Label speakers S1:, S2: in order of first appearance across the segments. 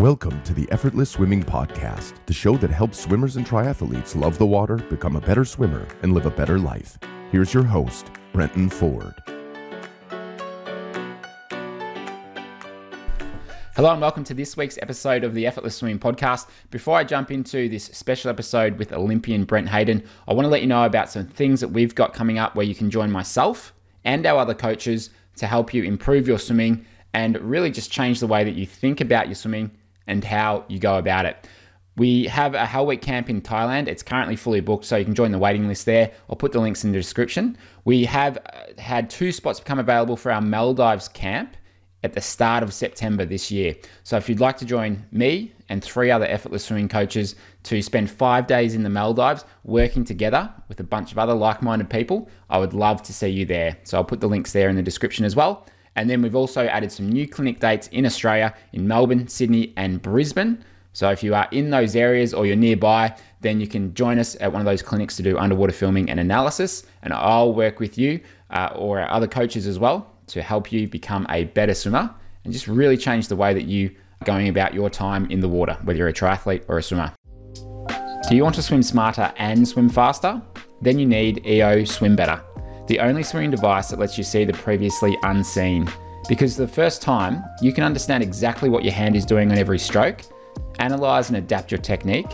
S1: Welcome to the Effortless Swimming Podcast, the show that helps swimmers and triathletes love the water, become a better swimmer, and live a better life. Here's your host, Brenton Ford.
S2: Hello and welcome to this week's episode of the Effortless Swimming Podcast. Before I jump into this special episode with Olympian Brent Hayden, I want to let you know about some things that we've got coming up where you can join myself and our other coaches to help you improve your swimming and really just change the way that you think about your swimming and how you go about it. We have a Hell Week camp in Thailand. It's currently fully booked, so you can join the waiting list there. I'll put the links in the description. We have uh, had two spots become available for our Maldives camp at the start of September this year. So if you'd like to join me and three other effortless swimming coaches to spend five days in the Maldives working together with a bunch of other like minded people, I would love to see you there. So I'll put the links there in the description as well. And then we've also added some new clinic dates in Australia in Melbourne, Sydney, and Brisbane. So if you are in those areas or you're nearby, then you can join us at one of those clinics to do underwater filming and analysis. And I'll work with you uh, or our other coaches as well to help you become a better swimmer and just really change the way that you are going about your time in the water, whether you're a triathlete or a swimmer. Do you want to swim smarter and swim faster? Then you need EO Swim Better the only swimming device that lets you see the previously unseen. Because for the first time, you can understand exactly what your hand is doing on every stroke, analyze and adapt your technique,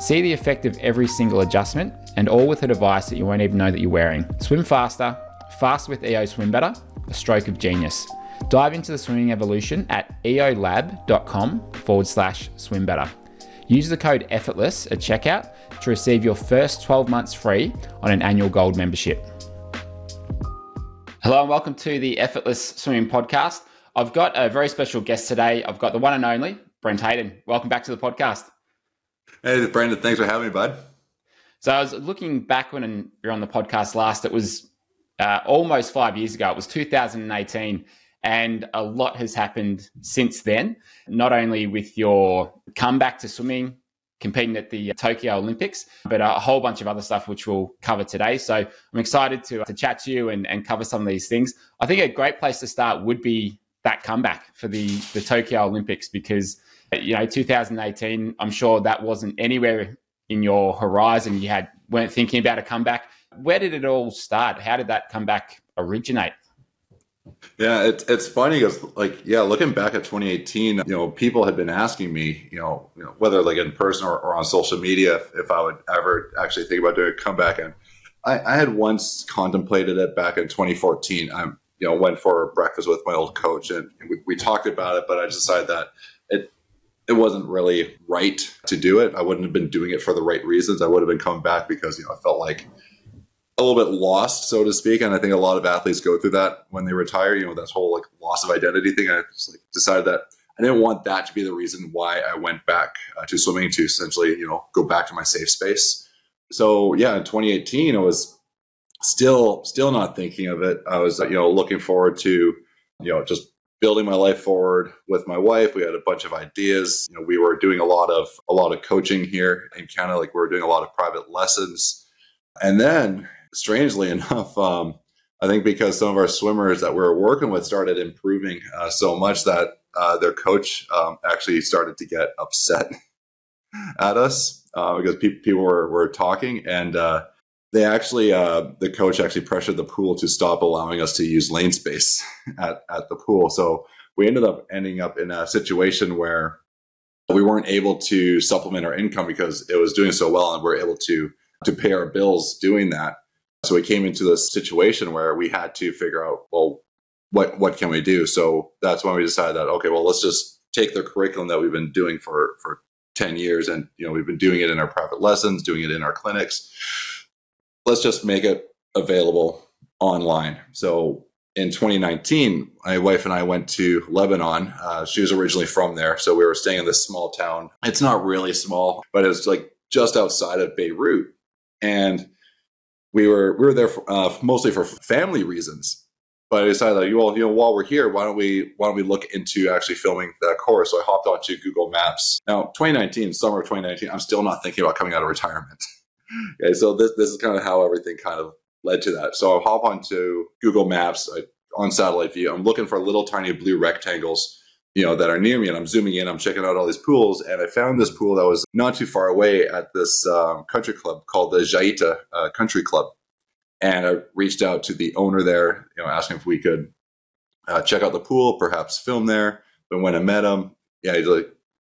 S2: see the effect of every single adjustment, and all with a device that you won't even know that you're wearing. Swim faster, fast with EO Swim Better, a stroke of genius. Dive into the swimming evolution at eolab.com forward slash swim better. Use the code effortless at checkout to receive your first 12 months free on an annual gold membership. Hello and welcome to the Effortless Swimming Podcast. I've got a very special guest today. I've got the one and only Brent Hayden. Welcome back to the podcast.
S3: Hey, Brenton, thanks for having me, bud.
S2: So I was looking back when you're on the podcast last. It was uh, almost five years ago. It was 2018, and a lot has happened since then. Not only with your comeback to swimming, competing at the uh, Tokyo Olympics, but uh, a whole bunch of other stuff which we'll cover today. So I'm excited to, uh, to chat to you and, and cover some of these things. I think a great place to start would be that comeback for the, the Tokyo Olympics because, you know, 2018, I'm sure that wasn't anywhere in your horizon. You had weren't thinking about a comeback. Where did it all start? How did that comeback originate?
S3: Yeah, it's it's funny because like yeah, looking back at 2018, you know, people had been asking me, you know, you know whether like in person or, or on social media, if, if, I would ever actually think about doing a comeback. And I, I had once contemplated it back in 2014. I you know went for breakfast with my old coach and we, we talked about it, but I decided that it it wasn't really right to do it. I wouldn't have been doing it for the right reasons. I would have been coming back because you know I felt like a little bit lost, so to speak. And I think a lot of athletes go through that when they retire. You know, that whole like loss of identity thing. I just like decided that I didn't want that to be the reason why I went back uh, to swimming to essentially, you know, go back to my safe space. So yeah, in 2018, I was still still not thinking of it. I was you know looking forward to you know just building my life forward with my wife. We had a bunch of ideas. You know, we were doing a lot of a lot of coaching here in Canada. Like we were doing a lot of private lessons. And then strangely enough, um, I think because some of our swimmers that we were working with started improving uh, so much that uh, their coach um, actually started to get upset at us uh, because pe- people were, were talking and uh, they actually uh, the coach actually pressured the pool to stop allowing us to use lane space at, at the pool. So we ended up ending up in a situation where we weren't able to supplement our income because it was doing so well and we we're able to to pay our bills doing that so we came into this situation where we had to figure out, well, what what can we do? So that's when we decided that okay, well, let's just take the curriculum that we've been doing for for 10 years and you know we've been doing it in our private lessons doing it in our clinics. Let's just make it available online. So in 2019 my wife and i went to lebanon. Uh, she was originally from there so we were staying in this small town. It's not really small but it was like just outside of beirut. And we were we were there for, uh, mostly for family reasons. But I decided that well, you know, while we're here, why don't we why don't we look into actually filming that course? So I hopped onto Google Maps. Now, 2019, summer of 2019, I'm still not thinking about coming out of retirement. okay, so this this is kind of how everything kind of led to that. So I hop onto Google Maps I, on satellite view. I'm looking for little tiny blue rectangles, you know, that are near me. And I'm zooming in, I'm checking out all these pools. And I found this pool that was not too far away at this um, country club called the Jeita uh, Country Club. And I reached out to the owner there, you know, asking if we could uh, check out the pool, perhaps film there. But when I met him, yeah, like,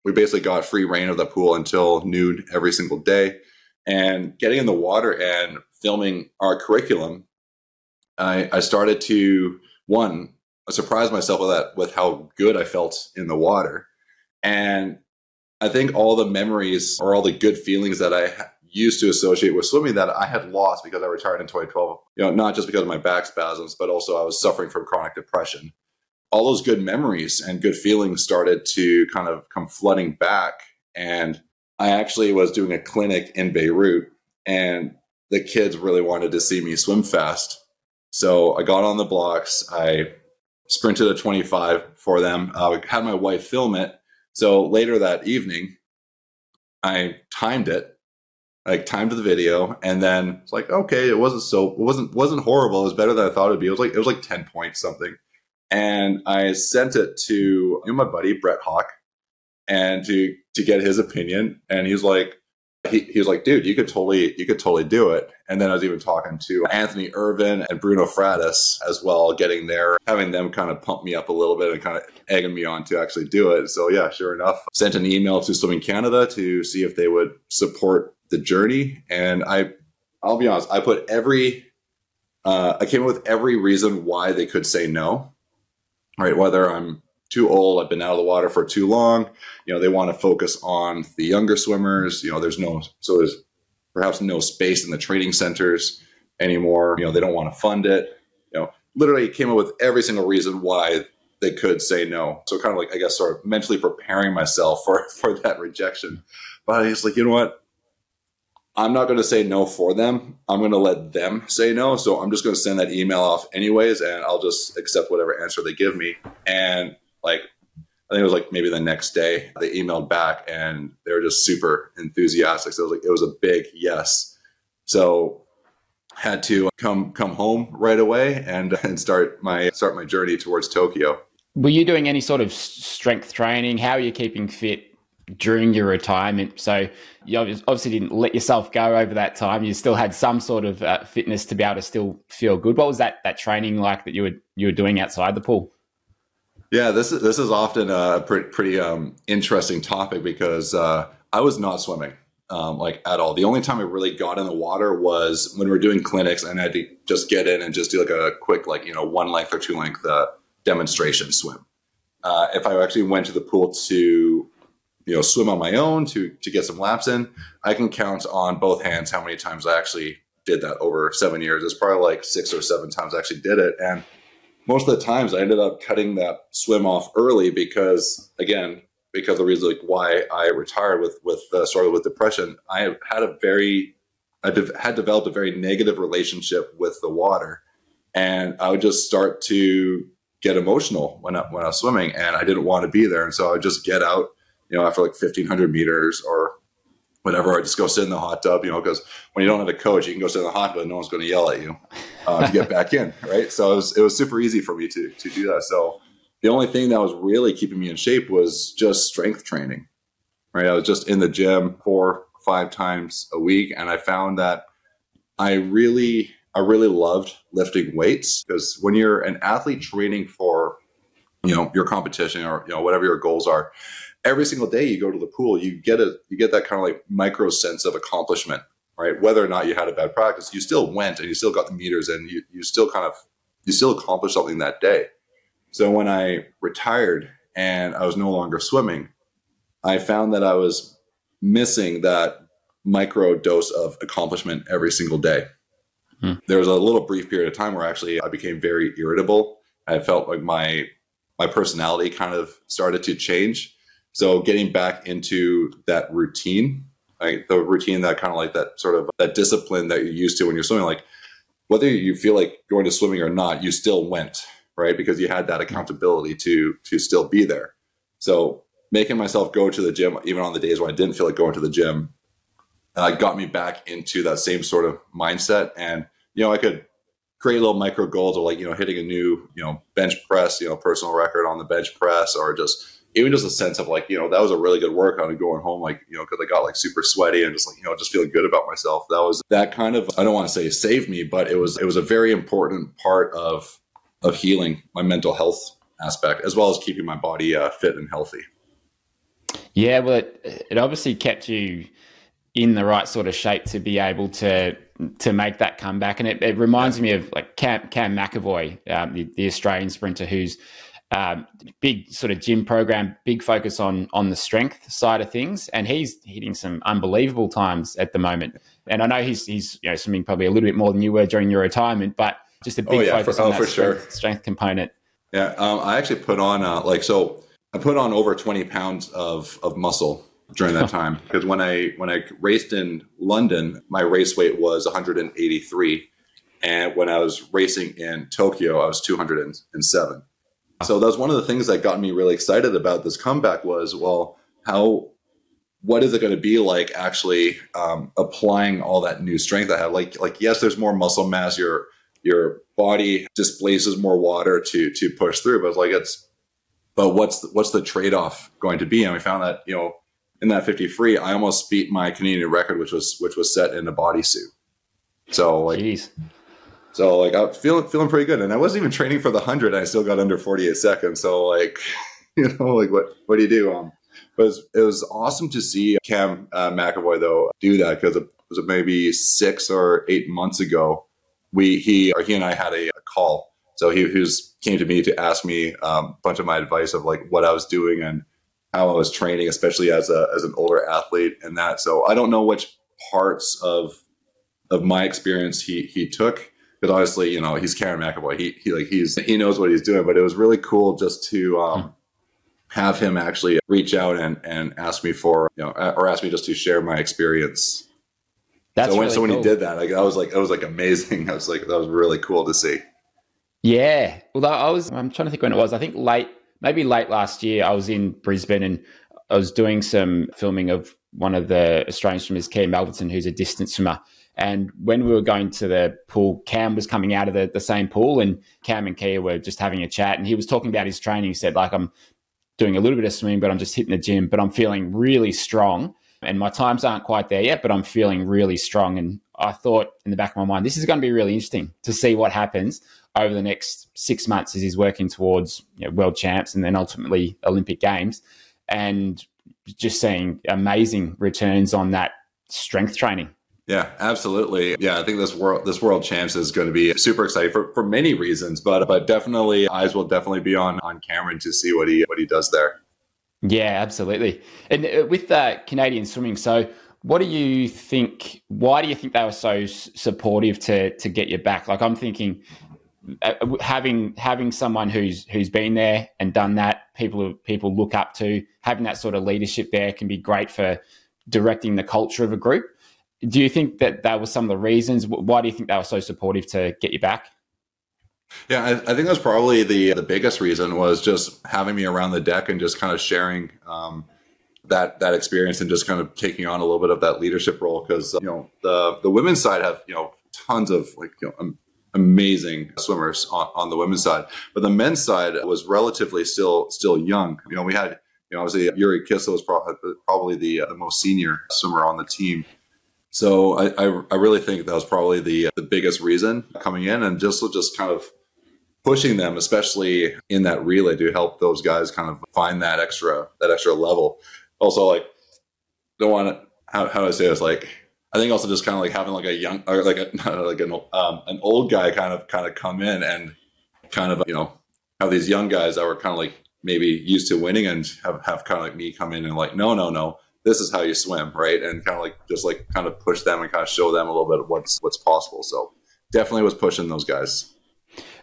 S3: we basically got free reign of the pool until noon every single day. And getting in the water and filming our curriculum, I, I started to one I surprised myself with that with how good I felt in the water, and I think all the memories or all the good feelings that I used to associate with swimming that I had lost because I retired in 2012. You know, not just because of my back spasms, but also I was suffering from chronic depression. All those good memories and good feelings started to kind of come flooding back. And I actually was doing a clinic in Beirut, and the kids really wanted to see me swim fast. So I got on the blocks. I sprinted a 25 for them. Uh, had my wife film it. So later that evening, I timed it, like timed the video, and then it's like, okay, it wasn't so, it wasn't wasn't horrible. It was better than I thought it'd be. It was like it was like 10 points something, and I sent it to you know, my buddy Brett Hawke, and to to get his opinion, and he's like, he, he was like, dude, you could totally, you could totally do it. And then I was even talking to Anthony Ervin and Bruno Fratus as well, getting there, having them kind of pump me up a little bit and kind of egging me on to actually do it. So yeah, sure enough, sent an email to Swimming Canada to see if they would support the journey. And I, I'll be honest, I put every, uh, I came up with every reason why they could say no, right? Whether I'm too old. I've been out of the water for too long. You know, they want to focus on the younger swimmers. You know, there's no, so there's perhaps no space in the training centers anymore. You know, they don't want to fund it. You know, literally came up with every single reason why they could say no. So kind of like, I guess, sort of mentally preparing myself for, for that rejection. But I was like, you know what? I'm not going to say no for them. I'm going to let them say no. So I'm just going to send that email off anyways, and I'll just accept whatever answer they give me. And like I think it was like maybe the next day they emailed back and they were just super enthusiastic. So it was like it was a big yes. So had to come come home right away and and start my start my journey towards Tokyo.
S2: Were you doing any sort of strength training? How are you keeping fit during your retirement? So you obviously didn't let yourself go over that time. You still had some sort of uh, fitness to be able to still feel good. What was that that training like that you were you were doing outside the pool?
S3: Yeah, this is this is often a pretty, pretty um, interesting topic because uh, I was not swimming um, like at all. The only time I really got in the water was when we were doing clinics, and I had to just get in and just do like a quick, like you know, one length or two length uh, demonstration swim. Uh, if I actually went to the pool to you know swim on my own to to get some laps in, I can count on both hands how many times I actually did that over seven years. It's probably like six or seven times I actually did it, and most of the times I ended up cutting that swim off early because again because the reason like why I retired with with uh, struggle with depression I had a very I de- had developed a very negative relationship with the water. And I would just start to get emotional when I, when I was swimming and I didn't want to be there. And so I would just get out you know after like 1500 meters or whatever, I just go sit in the hot tub, you know, because when you don't have a coach, you can go sit in the hot tub and no one's going to yell at you uh, to get back in, right? So it was, it was super easy for me to, to do that. So the only thing that was really keeping me in shape was just strength training, right? I was just in the gym four, five times a week. And I found that I really, I really loved lifting weights because when you're an athlete training for, you know, your competition or, you know, whatever your goals are, every single day you go to the pool, you get a you get that kind of like micro sense of accomplishment, right? Whether or not you had a bad practice, you still went and you still got the meters and you you still kind of you still accomplished something that day. So when I retired and I was no longer swimming, I found that I was missing that micro dose of accomplishment every single day. Hmm. There was a little brief period of time where actually I became very irritable. I felt like my my personality kind of started to change so getting back into that routine, like the routine that kind of like that sort of that discipline that you're used to when you're swimming, like whether you feel like going to swimming or not, you still went, right? Because you had that accountability to to still be there. So making myself go to the gym, even on the days when I didn't feel like going to the gym, uh, got me back into that same sort of mindset. And you know, I could create little micro goals of like you know hitting a new you know bench press, you know personal record on the bench press, or just even just a sense of like you know that was a really good workout and going home like you know because I got like super sweaty and just like you know just feeling good about myself. That was that kind of I don't want to say saved me, but it was it was a very important part of of healing my mental health aspect as well as keeping my body uh, fit and healthy.
S2: Yeah, well, it, it obviously kept you in the right sort of shape to be able to to make that comeback, and it, it reminds me of like Cam, Cam McEvoy, um, the, the Australian sprinter who's um, big sort of gym program, big focus on on the strength side of things, and he's hitting some unbelievable times at the moment. And I know he's he's you know swimming probably a little bit more than you were during your retirement, but just a big oh, yeah, focus for, on oh, that strength, sure. strength, component.
S3: Yeah, um, I actually put on uh, like so. I put on over twenty pounds of of muscle during that time because when I when I raced in London, my race weight was 183, and when I was racing in Tokyo, I was 207. So that was one of the things that got me really excited about this comeback was, well, how, what is it going to be like actually um, applying all that new strength I have? Like, like yes, there's more muscle mass. Your your body displaces more water to to push through, but like it's, but what's the, what's the trade off going to be? And we found that you know in that 50 free, I almost beat my Canadian record, which was which was set in a bodysuit. So like. Jeez so like I'm feeling feeling pretty good, and I wasn't even training for the hundred. I still got under 48 seconds. So like, you know, like what what do you do? Um, but it was, it was awesome to see Cam uh, McEvoy though do that because it was maybe six or eight months ago. We he or he and I had a, a call. So he who's came to me to ask me um, a bunch of my advice of like what I was doing and how I was training, especially as a as an older athlete and that. So I don't know which parts of of my experience he he took because obviously you know he's Cameron McEvoy. He he like he's he knows what he's doing. But it was really cool just to um, have him actually reach out and and ask me for you know or ask me just to share my experience. That's so when, really so when cool. he did that, like I was like, it was like amazing. I was like, that was really cool to see.
S2: Yeah. Well, I was, I'm trying to think when it was. I think late, maybe late last year, I was in Brisbane and I was doing some filming of one of the Australian swimmers, Kiah Melverton, who's a distance swimmer. And when we were going to the pool, Cam was coming out of the, the same pool, and Cam and Kiah were just having a chat. And he was talking about his training. He said, like, I'm doing a little bit of swimming, but I'm just hitting the gym, but I'm feeling really strong. And my times aren't quite there yet, but I'm feeling really strong. And I thought in the back of my mind, this is going to be really interesting to see what happens over the next six months as he's working towards you know, world champs and then ultimately Olympic Games. And just seeing amazing returns on that strength training.
S3: Yeah, absolutely. Yeah, I think this world this world champs is going to be super exciting for, for many reasons, but but definitely eyes will definitely be on on Cameron to see what he what he does there.
S2: Yeah, absolutely. And uh, with that Canadian swimming, so what do you think? Why do you think they were so supportive to to get you back? Like I'm thinking, uh, having having someone who's who's been there and done that, people people look up to, having that sort of leadership there can be great for directing the culture of a group do you think that that was some of the reasons? Why do you think they were so supportive to get you back?
S3: Yeah, I, I think that's probably the the biggest reason was just having me around the deck and just kind of sharing um, that that experience and just kind of taking on a little bit of that leadership role because you know the the women's side have you know tons of like you know amazing swimmers on, on the women's side, but the men's side was relatively still still young. You know, we had you know obviously Yuri Kisil was probably, probably the, uh, the most senior swimmer on the team so I, I, I really think that was probably the the biggest reason coming in, and just just kind of pushing them, especially in that relay, to help those guys kind of find that extra that extra level. Also, like don't want to how how do I say this? Like I think also just kind of like having like a young or like a like an um, an old guy kind of kind of come in and kind of you know have these young guys that were kind of like maybe used to winning and have have kind of like me come in and like no no no this is how you swim, right? And kind of like just like kind of push them and kind of show them a little bit of what's what's possible. So definitely was pushing those guys.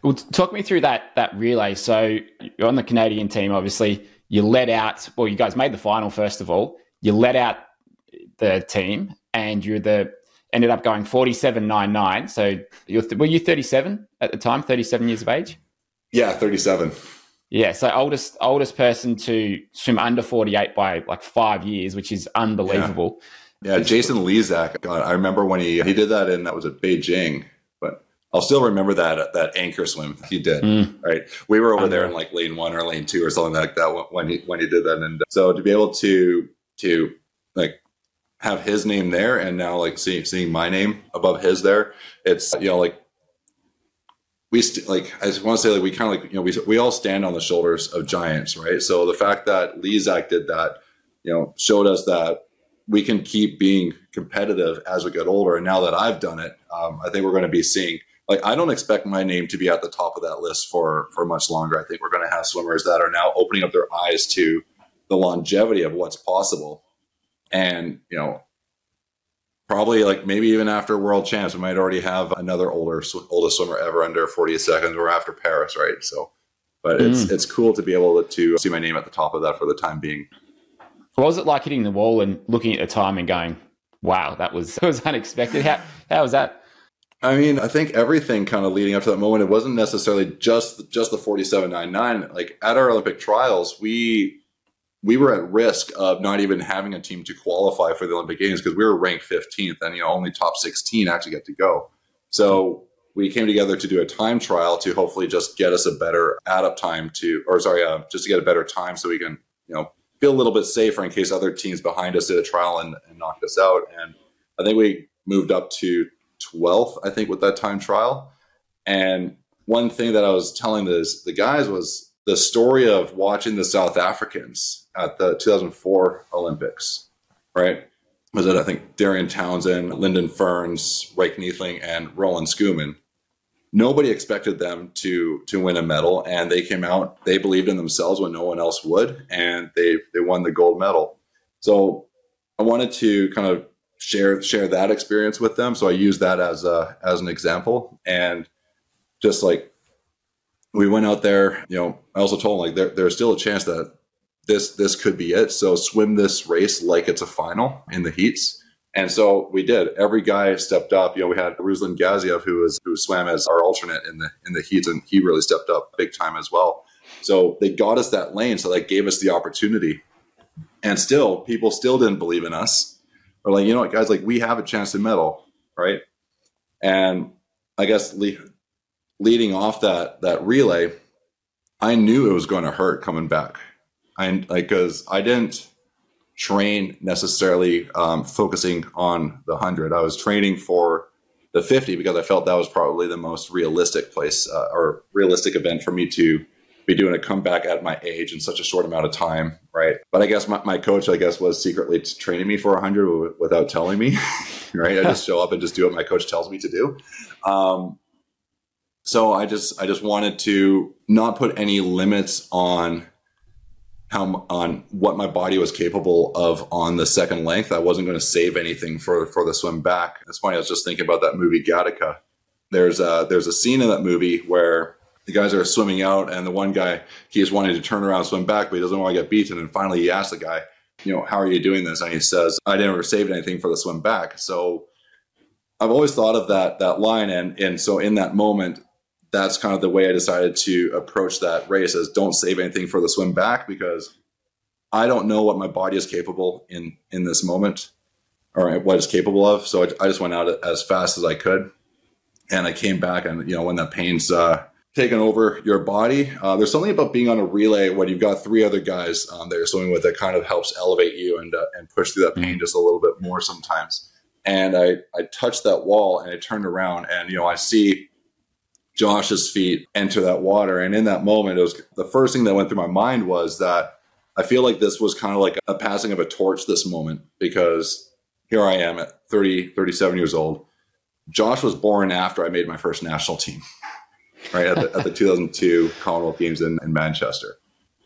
S2: Well, talk me through that that relay. So you're on the Canadian team, obviously. You let out. Well, you guys made the final first of all. You let out the team, and you're the ended up going forty seven nine nine. So you're th- were you thirty seven at the time? Thirty seven years of age.
S3: Yeah, thirty seven.
S2: Yeah, so oldest oldest person to swim under 48 by like five years, which is unbelievable.
S3: Yeah, yeah Jason Lezak. God, I remember when he he did that in that was at Beijing. But I'll still remember that that anchor swim he did. Mm. Right, we were over there in like lane one or lane two or something like that when he when he did that, and so to be able to to like have his name there and now like seeing seeing my name above his there, it's you know like we st- like I just want to say like we kind of like you know we we all stand on the shoulders of giants, right? So the fact that Lezak did that, you know, showed us that we can keep being competitive as we get older. And now that I've done it, um, I think we're going to be seeing like I don't expect my name to be at the top of that list for for much longer. I think we're going to have swimmers that are now opening up their eyes to the longevity of what's possible, and you know, probably like maybe even after World Champs, we might already have another older oldest swimmer ever under 40 seconds, or after Paris, right? So, but it's mm. it's cool to be able to, to see my name at the top of that for the time being.
S2: What was it like hitting the wall and looking at the time and going, "Wow, that was that was unexpected"? How how was that?
S3: I mean, I think everything kind of leading up to that moment, it wasn't necessarily just just the 47.99. Like at our Olympic trials, we we were at risk of not even having a team to qualify for the Olympic Games because we were ranked 15th and you know only top 16 actually get to go. So we came together to do a time trial to hopefully just get us a better add up time to, or sorry, uh, just to get a better time so we can you know feel a little bit safer in case other teams behind us did a trial and, and knocked us out. And I think we moved up to 12th, I think, with that time trial. And one thing that I was telling this, the guys was the story of watching the South Africans at the 2004 Olympics, right? Was it, I think, Darian Townsend, Lyndon Ferns, Ryk Neethling, and Roland Schoeman. Nobody expected them to to win a medal, and they came out. They believed in themselves when no one else would, and they they won the gold medal. So I wanted to kind of share share that experience with them. So I use that as a as an example, and just like we went out there, you know, I also told them like there, there's still a chance that this this could be it. So swim this race like it's a final in the heats. And so we did. Every guy stepped up. You know, we had Ruslan Gaziev who was who swam as our alternate in the in the heats, and he really stepped up big time as well. So they got us that lane, so that gave us the opportunity. And still, people still didn't believe in us are like, you know what, guys, like we have a chance to medal, right? And I guess le- leading off that that relay, I knew it was going to hurt coming back. I like because I didn't train necessarily um, focusing on the hundred. I was training for the fifty because I felt that was probably the most realistic place uh, or realistic event for me to be doing a comeback at my age in such a short amount of time, right? But I guess my, my coach, I guess, was secretly training me for 100 without telling me, right? I just show up and just do what my coach tells me to do. Um, so I just I just wanted to not put any limits on how on what my body was capable of on the second length. I wasn't going to save anything for for the swim back. It's funny. I was just thinking about that movie Gattaca. There's a there's a scene in that movie where the guys are swimming out, and the one guy keeps wanting to turn around, swim back, but he doesn't want to get beaten. And finally, he asks the guy, "You know, how are you doing this?" And he says, "I never saved anything for the swim back." So I've always thought of that that line, and and so in that moment, that's kind of the way I decided to approach that race: as don't save anything for the swim back because I don't know what my body is capable in in this moment or what it's capable of. So I, I just went out as fast as I could, and I came back, and you know when that pain's uh, taken over your body. Uh, there's something about being on a relay when you've got three other guys um, there swimming with that kind of helps elevate you and uh, and push through that pain mm-hmm. just a little bit more sometimes. And I I touched that wall and I turned around and you know I see Josh's feet enter that water and in that moment it was the first thing that went through my mind was that I feel like this was kind of like a passing of a torch this moment because here I am at 30 37 years old. Josh was born after I made my first national team right, at the, at the 2002 Commonwealth Games in, in Manchester.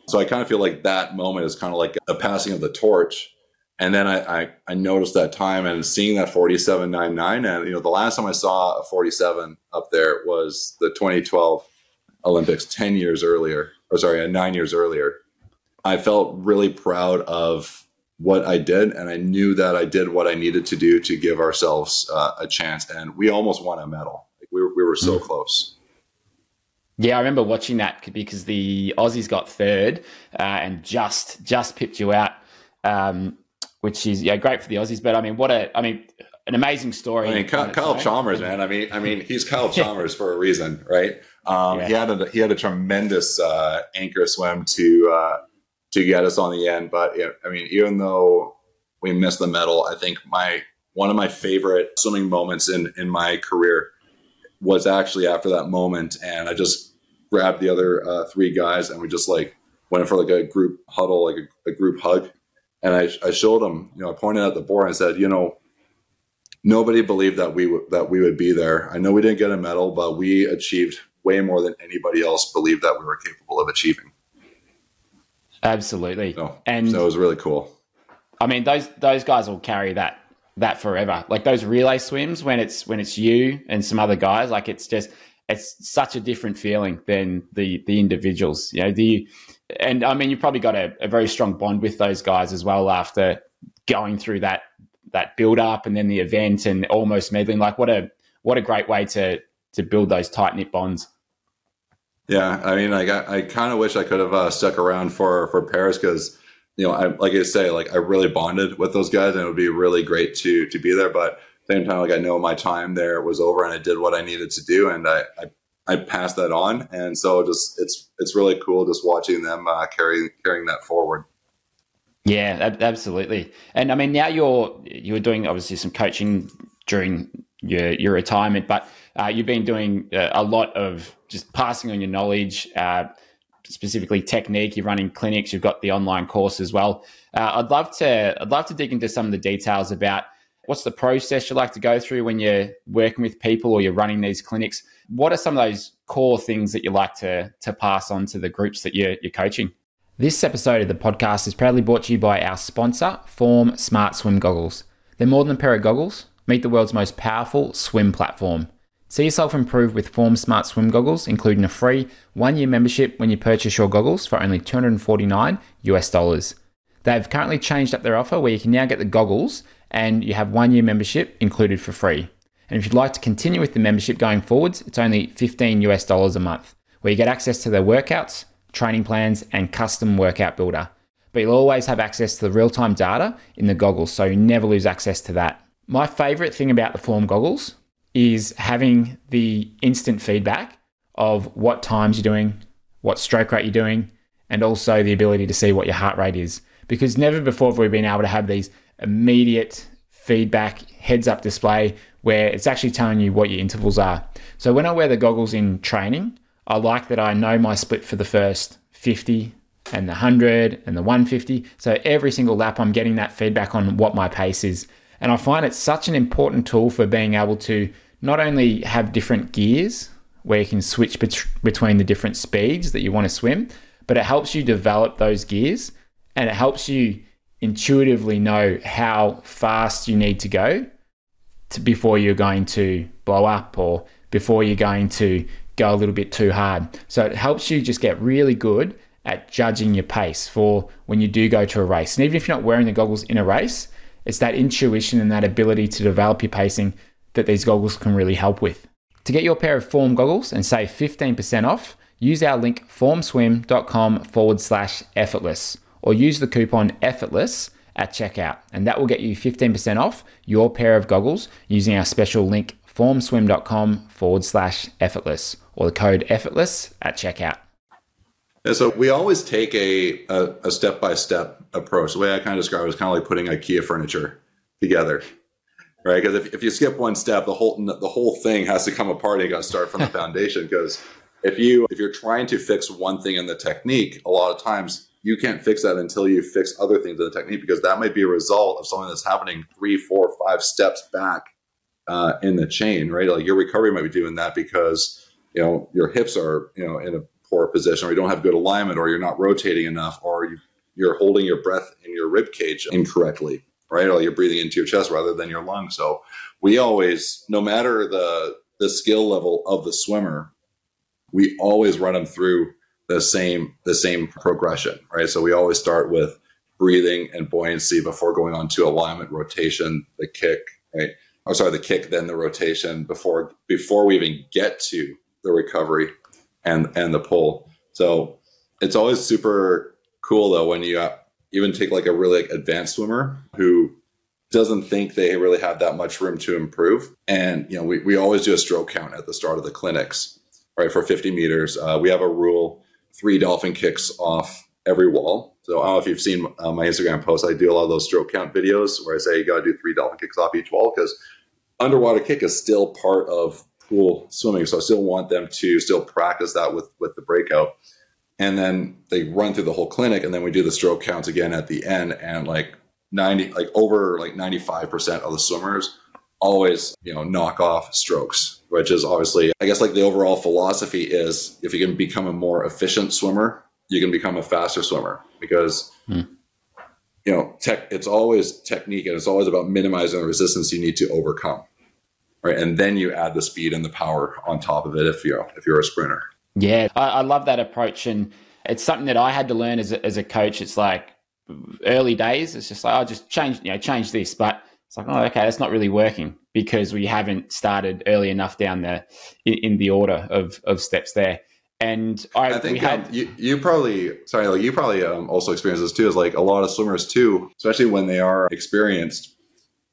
S3: So I kind of feel like that moment is kind of like a passing of the torch. And then I, I, I noticed that time and seeing that 47.99. And, you know, the last time I saw a 47 up there was the 2012 Olympics 10 years earlier, or sorry, nine years earlier. I felt really proud of what I did, and I knew that I did what I needed to do to give ourselves uh, a chance. And we almost won a medal. we, were, we were so mm-hmm. close.
S2: Yeah, I remember watching that because the Aussies got third uh, and just just pipped you out, um, which is yeah great for the Aussies. But I mean, what a I mean, an amazing story.
S3: I mean, Kyle, Kyle Chalmers, man. I mean, I mean, he's Kyle Chalmers for a reason, right? Um, yeah. He had a he had a tremendous uh, anchor swim to uh, to get us on the end. But yeah, I mean, even though we missed the medal, I think my one of my favorite swimming moments in in my career was actually after that moment, and I just grabbed the other uh, three guys and we just like went for like a group huddle, like a, a group hug, and I, I showed them, you know, I pointed at the board and said, you know, nobody believed that we w- that we would be there. I know we didn't get a medal, but we achieved way more than anybody else believed that we were capable of achieving.
S2: Absolutely,
S3: so, and so it was really cool.
S2: I mean, those those guys will carry that that forever. Like those relay swims when it's when it's you and some other guys, like it's just it's such a different feeling than the the individuals. You know, the and I mean you probably got a, a very strong bond with those guys as well after going through that that build up and then the event and almost medalling. Like what a what a great way to to build those tight knit bonds.
S3: Yeah, I mean, like I, I kind of wish I could have uh, stuck around for for Paris because you know, I like I say, like I really bonded with those guys, and it would be really great to to be there. But at the same time, like I know my time there was over, and I did what I needed to do, and I I, I passed that on, and so just it's it's really cool just watching them uh, carrying carrying that forward.
S2: Yeah, absolutely. And I mean, now you're you're doing obviously some coaching during your your retirement, but uh, you've been doing uh, a lot of just passing on your knowledge, uh, specifically technique. You're running clinics. You've got the online course as well. Uh, I'd love to I'd love to dig into some of the details about what's the process you like to go through when you're working with people or you're running these clinics. What are some of those core things that you like to to pass on to the groups that you're, you're coaching? This episode of the podcast is proudly brought to you by our sponsor, Form Smart Swim Goggles. They're more than a pair of goggles. Meet the world's most powerful swim platform. See yourself improve with Form Smart Swim Goggles, including a free one year membership when you purchase your goggles for only 249 US dollars. They've currently changed up their offer where you can now get the goggles and you have one year membership included for free. And if you'd like to continue with the membership going forwards, it's only 15 US dollars a month, where you get access to their workouts, training plans, and custom workout builder. But you'll always have access to the real time data in the goggles, so you never lose access to that. My favorite thing about the Form goggles is having the instant feedback of what times you're doing, what stroke rate you're doing, and also the ability to see what your heart rate is. Because never before have we been able to have these immediate feedback heads up display where it's actually telling you what your intervals are. So when I wear the goggles in training, I like that I know my split for the first 50 and the 100 and the 150. So every single lap, I'm getting that feedback on what my pace is. And I find it's such an important tool for being able to not only have different gears where you can switch bet- between the different speeds that you want to swim, but it helps you develop those gears and it helps you intuitively know how fast you need to go to, before you're going to blow up or before you're going to go a little bit too hard. So it helps you just get really good at judging your pace for when you do go to a race. And even if you're not wearing the goggles in a race, it's that intuition and that ability to develop your pacing that these goggles can really help with. To get your pair of Form goggles and save 15% off, use our link formswim.com forward slash effortless or use the coupon effortless at checkout, and that will get you 15% off your pair of goggles using our special link formswim.com forward slash effortless or the code effortless at checkout.
S3: Yeah, so we always take a, a, step-by-step approach. The way I kind of describe it is kind of like putting IKEA furniture together, right? Because if, if you skip one step, the whole the whole thing has to come apart. And you got to start from the foundation. Because if you if you're trying to fix one thing in the technique, a lot of times you can't fix that until you fix other things in the technique because that might be a result of something that's happening three, four, five steps back uh, in the chain, right? Like your recovery might be doing that because you know your hips are you know in a poor position, or you don't have good alignment, or you're not rotating enough, or you, you're holding your breath in your rib cage incorrectly, right? Or you're breathing into your chest rather than your lungs. So we always, no matter the the skill level of the swimmer, we always run them through the same the same progression, right? So we always start with breathing and buoyancy before going on to alignment, rotation, the kick, right? I'm sorry, the kick, then the rotation before before we even get to the recovery and and the pull. So it's always super cool though when you uh, even take like a really advanced swimmer who doesn't think they really have that much room to improve. And, you know, we, we always do a stroke count at the start of the clinics, right? For 50 meters, uh, we have a rule three dolphin kicks off every wall. So I don't know if you've seen uh, my Instagram post. I do a lot of those stroke count videos where I say you got to do three dolphin kicks off each wall because underwater kick is still part of pool swimming. So I still want them to still practice that with with the breakout. And then they run through the whole clinic, and then we do the stroke counts again at the end. And like 90 like over like 95% of the swimmers always you know knock off strokes which is obviously i guess like the overall philosophy is if you can become a more efficient swimmer you can become a faster swimmer because hmm. you know tech it's always technique and it's always about minimizing the resistance you need to overcome right and then you add the speed and the power on top of it if you're if you're a sprinter
S2: yeah i, I love that approach and it's something that i had to learn as a, as a coach it's like early days, it's just like, I'll oh, just change, you know, change this. But it's like, oh, okay, that's not really working because we haven't started early enough down the in, in the order of of steps there. And I,
S3: I think had, um, you, you probably sorry, like you probably um, also experience this too. Is like a lot of swimmers too, especially when they are experienced.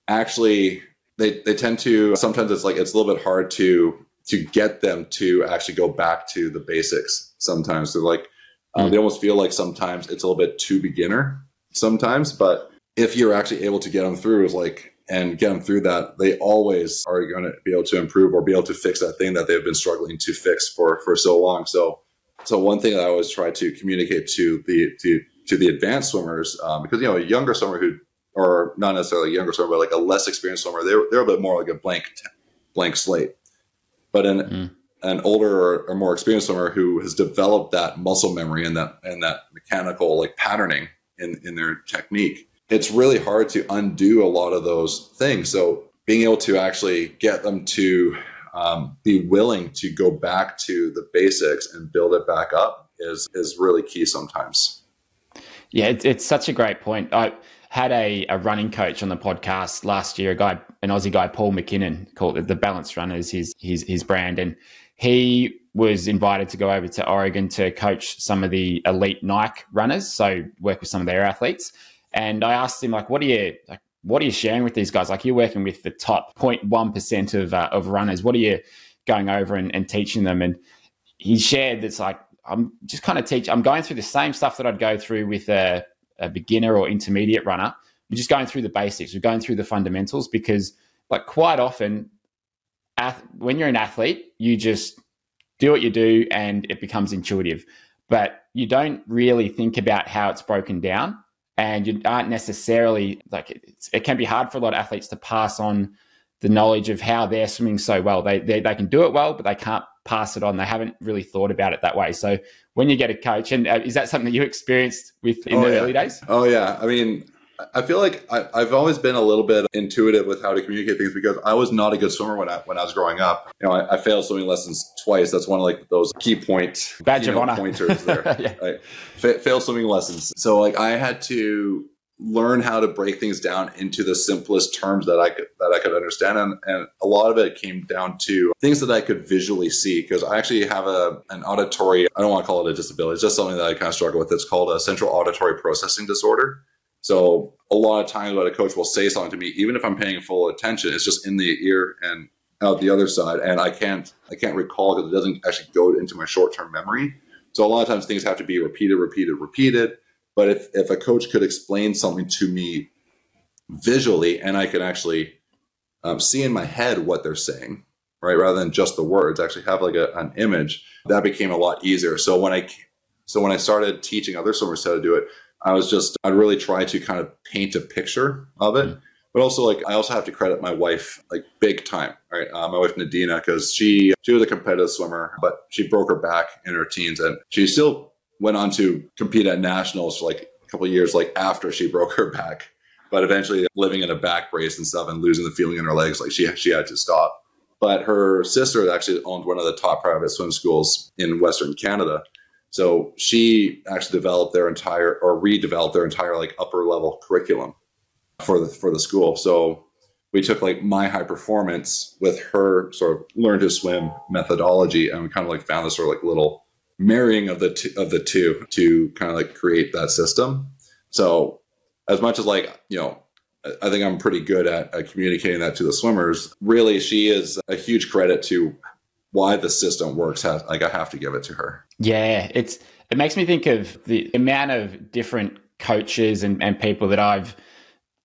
S3: Actually, they they tend to sometimes it's like it's a little bit hard to to get them to actually go back to the basics. Sometimes they're like um, They almost feel like sometimes it's a little bit too beginner sometimes, but if you're actually able to get them through, is like and get them through that, they always are going to be able to improve or be able to fix that thing that they've been struggling to fix for for so long. So, so one thing that I always try to communicate to the to to the advanced swimmers, um, because you know a younger swimmer who, or not necessarily a younger swimmer, but like a less experienced swimmer, they're they're a bit more like a blank blank slate. But an mm an older or, or, more experienced swimmer who has developed that muscle memory and that and that mechanical like patterning in in their technique it's really hard to undo a lot of those things. So being able to actually get them to um, be willing to go back to the basics and build it back up is is really key sometimes.
S2: Yeah it's, it's such a great point. I had a, a running coach on the podcast last year a guy an aussie guy paul mckinnon called the balance runners his his his brand. And he was invited to go over to Oregon to coach some of the elite Nike runners, so work with some of their athletes. And I asked him, like, what are you like? What are you sharing with these guys? Like, you're working with the top 0.1 percent of uh, of runners. What are you going over and, and teaching them? And he shared that's like, I'm just kind of teach. I'm going through the same stuff that I'd go through with a, a beginner or intermediate runner. We're just going through the basics. We're going through the fundamentals because, like, quite often when you're an athlete, you just do what you do and it becomes intuitive. But you don't really think about how it's broken down. And you aren't necessarily like it can be hard for a lot of athletes to pass on the knowledge of how they're swimming so well. They, they, they can do it well, but they can't pass it on. They haven't really thought about it that way. So when you get a coach, and uh, is that something that you experienced with in
S3: oh,
S2: the
S3: yeah.
S2: early days?
S3: Oh yeah, I mean, I feel like I, have always been a little bit intuitive with how to communicate things because I was not a good swimmer when I when I was growing up. You know, I, I failed swimming lessons twice. That's one of like those key point
S2: badge of honor
S3: pointers there. yeah. Fa- failed swimming lessons, so like I had to learn how to break things down into the simplest terms that I could that I could understand, and, and a lot of it came down to things that I could visually see because I actually have a an auditory. I don't want to call it a disability. It's just something that I kind of struggle with. It's called a central auditory processing disorder. So a lot of times when a coach will say something to me, even if I'm paying full attention, it's just in the ear and out the other side. And I can't I can't recall because it doesn't actually go into my short term memory. So a lot of times things have to be repeated, repeated, repeated. But if, if a coach could explain something to me visually and I could actually um, see in my head what they're saying, right, rather than just the words, actually have like a, an image, that became a lot easier. So when I so when I started teaching other swimmers how to do it, I was just, I'd really try to kind of paint a picture of it. Mm-hmm. But also, like, I also have to credit my wife, like, big time, right? Uh, my wife Nadina, because she she was a competitive swimmer, but she broke her back in her teens, and she still went on to compete at nationals for like a couple years, like after she broke her back. But eventually, living in a back brace and stuff, and losing the feeling in her legs, like she she had to stop. But her sister actually owned one of the top private swim schools in Western Canada, so she actually developed their entire or redeveloped their entire like upper level curriculum for the for the school. So we took like my high performance with her sort of learn to swim methodology, and we kind of like found this sort of like little marrying of the two, of the two to kind of like create that system. So as much as like you know I think I'm pretty good at, at communicating that to the swimmers. Really, she is a huge credit to why the system works. Like I have to give it to her.
S2: Yeah, it's it makes me think of the amount of different coaches and, and people that I've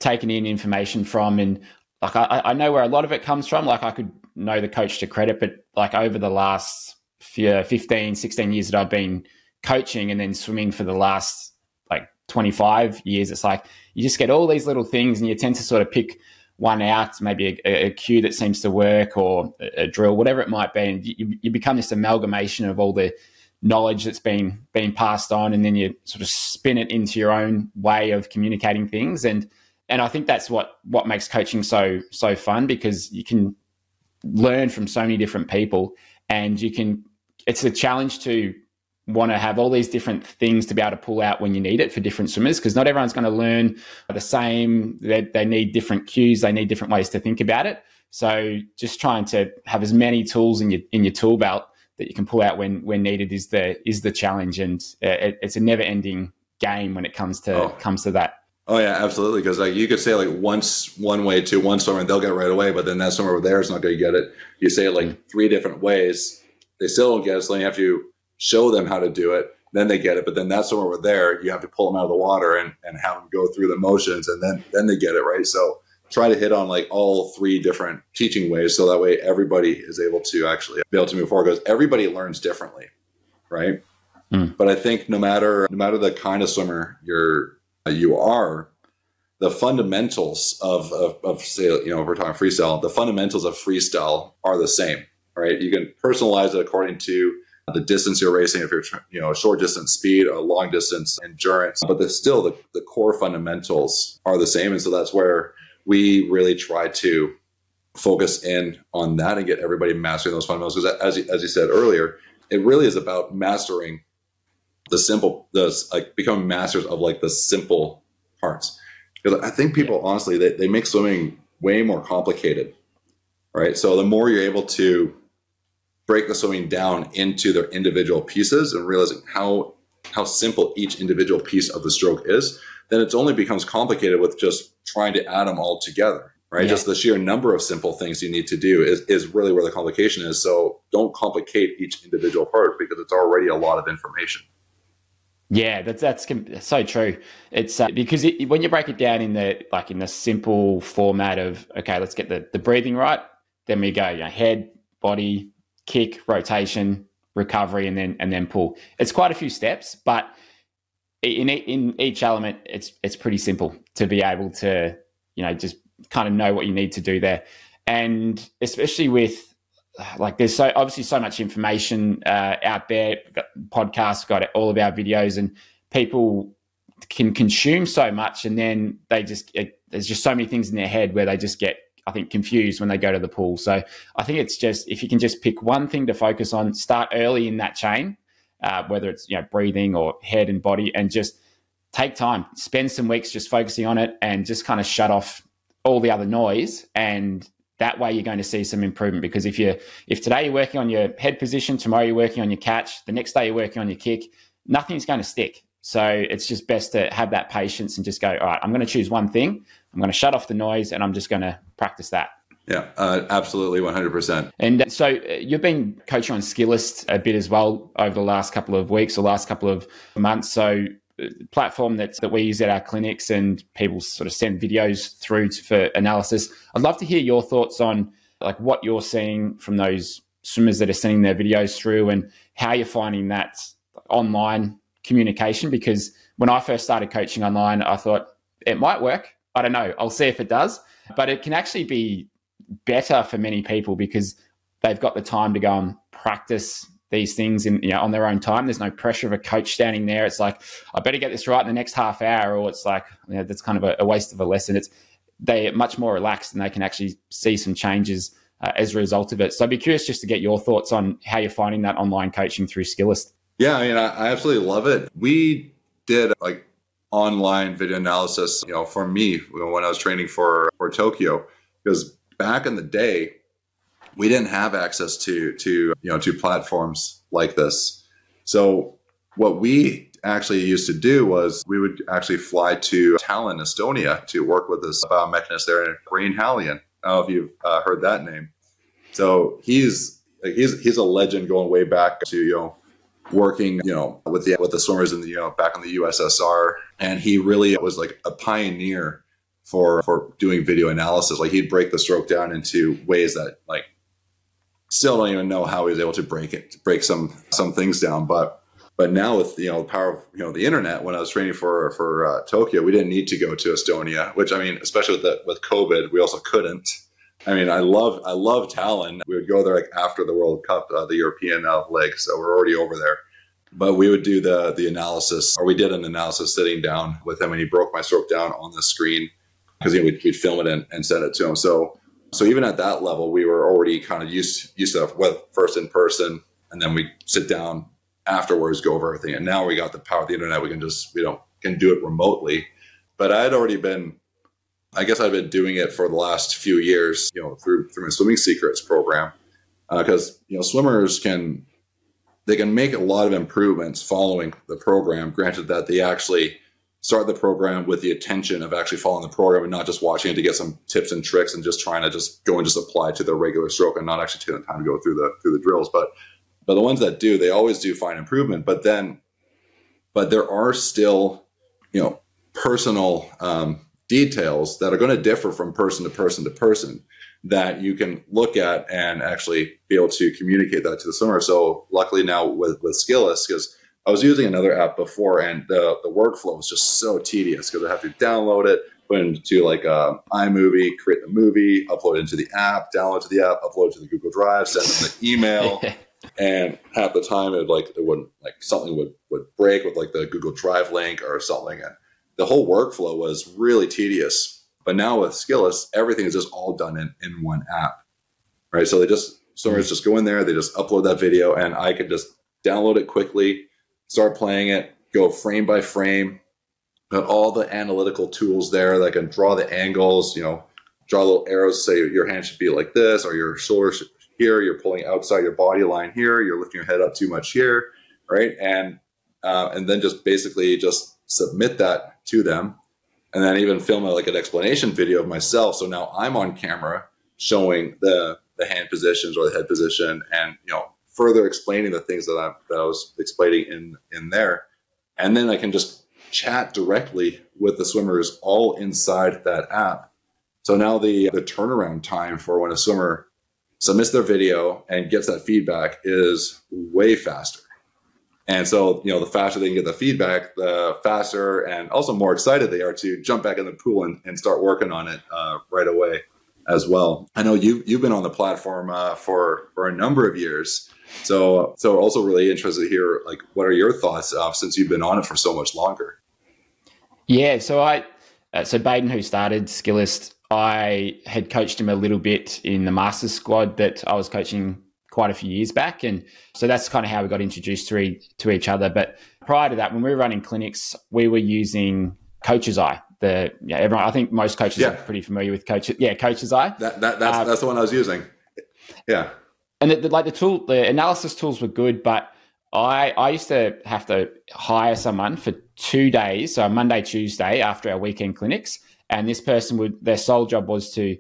S2: taken in information from and like I, I know where a lot of it comes from. Like I could know the coach to credit, but like over the last few, 15, 16 years that I've been coaching and then swimming for the last like 25 years, it's like you just get all these little things and you tend to sort of pick one out, maybe a, a cue that seems to work or a, a drill, whatever it might be. And you, you become this amalgamation of all the knowledge that's been being passed on and then you sort of spin it into your own way of communicating things. And and I think that's what what makes coaching so so fun because you can learn from so many different people and you can it's a challenge to want to have all these different things to be able to pull out when you need it for different swimmers because not everyone's going to learn the same. They, they need different cues they need different ways to think about it. So just trying to have as many tools in your in your tool belt that you can pull out when when needed is the is the challenge, and uh, it, it's a never ending game when it comes to oh. comes to that.
S3: Oh yeah, absolutely. Because like you could say like once one way to one swimmer and they'll get it right away, but then that swimmer over there is not going to get it. You say it like mm-hmm. three different ways, they still don't get it. So then you have to show them how to do it. Then they get it, but then that swimmer over there, you have to pull them out of the water and, and have them go through the motions, and then then they get it right. So try to hit on like all three different teaching ways so that way everybody is able to actually be able to move forward because everybody learns differently right mm. but i think no matter no matter the kind of swimmer you're you are the fundamentals of, of, of say you know if we're talking freestyle the fundamentals of freestyle are the same right you can personalize it according to the distance you're racing if you're you know short distance speed a long distance endurance but the, still the, the core fundamentals are the same and so that's where we really try to focus in on that and get everybody mastering those fundamentals. Because as you, as you said earlier, it really is about mastering the simple, the like becoming masters of like the simple parts. Because I think people honestly they, they make swimming way more complicated, right? So the more you're able to break the swimming down into their individual pieces and realizing how how simple each individual piece of the stroke is, then it only becomes complicated with just trying to add them all together right yeah. just the sheer number of simple things you need to do is, is really where the complication is so don't complicate each individual part because it's already a lot of information
S2: yeah, that's that's so true. It's uh, because it, when you break it down in the like in the simple format of okay, let's get the, the breathing right. Then we go, you know, head, body, kick, rotation, recovery, and then and then pull. It's quite a few steps, but in in each element, it's it's pretty simple to be able to you know just kind of know what you need to do there, and especially with like there's so obviously so much information uh, out there. We've got podcasts, got all of our videos, and people can consume so much, and then they just it, there's just so many things in their head where they just get I think confused when they go to the pool. So I think it's just if you can just pick one thing to focus on, start early in that chain uh, whether it's you know breathing or head and body, and just take time, spend some weeks just focusing on it, and just kind of shut off all the other noise. And that way you're going to see some improvement because if you if today you're working on your head position tomorrow you're working on your catch the next day you're working on your kick nothing's going to stick. So it's just best to have that patience and just go all right i'm going to choose one thing. I'm going to shut off the noise and i'm just going to practice that
S3: yeah, uh, absolutely, 100%.
S2: And uh, so uh, you've been coaching on Skillest a bit as well over the last couple of weeks or last couple of months. So uh, platform that, that we use at our clinics and people sort of send videos through for analysis. I'd love to hear your thoughts on like what you're seeing from those swimmers that are sending their videos through and how you're finding that online communication. Because when I first started coaching online, I thought it might work. I don't know. I'll see if it does. But it can actually be better for many people because they've got the time to go and practice these things in you know on their own time. There's no pressure of a coach standing there. It's like I better get this right in the next half hour, or it's like you know, that's kind of a, a, waste of a lesson. It's they're much more relaxed and they can actually see some changes uh, as a result of it. So I'd be curious just to get your thoughts on how you're finding that online coaching through Skillest.
S3: Yeah, I mean, I, I absolutely love it. We did like online video analysis, you know, for me when I was training for for Tokyo because back in the day, we didn't have access to to you know to platforms like this. So what we actually used to do was we would actually fly to Tallinn, Estonia to work with this biomechanist there, Rein Haljand. I don't know if you've uh, heard that name. So he's he's he's a legend going way back to you know working you know with the with the swimmers in the you know back in the USSR, and he really was like a pioneer for for doing video analysis. Like he'd break the stroke down into ways that like still don't even know how he was able to break it break some some things down, but. But now with you know the power of you know the internet, when I was training for for uh, Tokyo, we didn't need to go to Estonia. Which I mean, especially with the, with COVID, we also couldn't. I mean, I love I love Tallinn. We would go there like after the World Cup, uh, the European uh, leg, so we're already over there. But we would do the the analysis, or we did an analysis sitting down with him, and he broke my stroke down on the screen because you know, we'd, we'd, film it and, and, send it to him. So so even at that level, we were already kind of used used to with first in person, and then we sit down afterwards, go over everything. And now we got the power of the internet; we can just you know can do it remotely. But I had already been I guess I've been doing it for the last few years, you know, through through my swimming secrets program, because uh, you know swimmers can they can make a lot of improvements following the program. Granted that they actually start the program with the intention of actually following the program and not just watching it to get some tips and tricks and just trying to just go and just apply to their regular stroke and not actually taking the time to go through the through the drills. But but the ones that do, they always do find improvement. But then, but there are still, you know, personal um, details that are going to differ from person to person to person that you can look at and actually be able to communicate that to the swimmer. So luckily now with, with Skillest, because I was using another app before and the, the workflow was just so tedious because I have to download it, put it into like a iMovie, create the movie, upload it into the app, download to the app, upload to the Google Drive, send them the email. and half the time it like it wouldn't like something would would break with like the Google Drive link or something. And the whole workflow was really tedious. But now with Skillest, everything is just all done in, in one app, right? So they just, swimmers just go in there, they just upload that video, and I could just download it quickly, start playing it, go frame by frame, got all the analytical tools there that can draw the angles, you know, draw little arrows, say your hand should be like this, or your shoulder should here, you're pulling outside your body line here, you're lifting your head up too much here, right? And uh, and then just basically just submit that to them and then even film like an explanation video of myself. So now I'm on camera showing the the hand positions or the head position, and you know further explaining the things that I that I was explaining in in there, and then I can just chat directly with the swimmers all inside that app. So now the the turnaround time for when a swimmer submits their video and gets that feedback is way faster. And so, you know, the faster they can get the feedback, the faster and also more excited they are to jump back in the pool and, and start working on it uh, right away as well. I know you you've been on the platform uh, for for a number of years, so so also really interested to hear like what are your thoughts uh, since you've been on it for so much longer.
S2: Yeah, so I uh, so Baden who started Skillest, I had coached him a little bit in the Masters squad that I was coaching quite a few years back. And so that's kind of how we got introduced to, e- to each other. But prior to that, when we were running clinics, we were using Coach's Eye. The yeah, everyone. I think most coaches yeah. are pretty familiar with Coach. Yeah, Coach's Eye.
S3: That, that that's uh, that's the one I was using. Yeah.
S2: And the, the, like the tool, the analysis tools were good, but I I used to have to hire someone for two days, so Monday, Tuesday after our weekend clinics, and this person would their sole job was to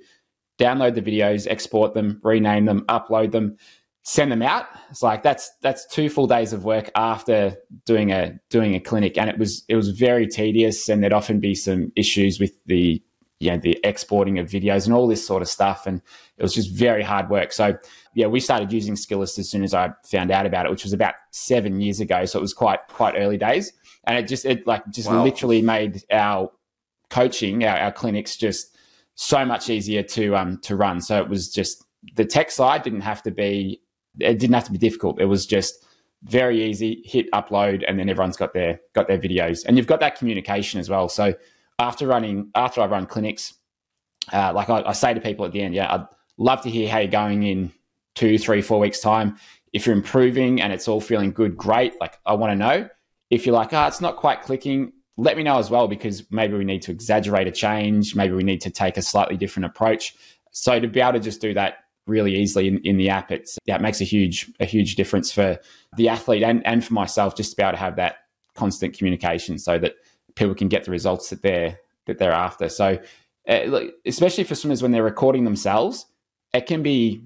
S2: download the videos, export them, rename them, upload them, send them out. It's like that's that's two full days of work after doing a doing a clinic, and it was it was very tedious, and there'd often be some issues with the you know, the exporting of videos and all this sort of stuff, and it was just very hard work. So yeah, we started using Skillest as soon as I found out about it, which was about seven years ago. So it was quite quite early days, and it just it like just wow. literally made our coaching our, our clinics just so much easier to um to run. So it was just the tech side didn't have to be it didn't have to be difficult. It was just very easy. Hit upload, and then everyone's got their got their videos, and you've got that communication as well. So after running, after I run clinics, uh, like I, I say to people at the end, yeah, I'd love to hear how you're going in two, three, four weeks time. If you're improving and it's all feeling good, great. Like I want to know. If you're like, ah, oh, it's not quite clicking, let me know as well because maybe we need to exaggerate a change. Maybe we need to take a slightly different approach. So to be able to just do that really easily in, in the app. It's yeah, it makes a huge a huge difference for the athlete and and for myself just to be able to have that constant communication so that people can get the results that they're that they're after. So, uh, especially for swimmers when they're recording themselves, it can be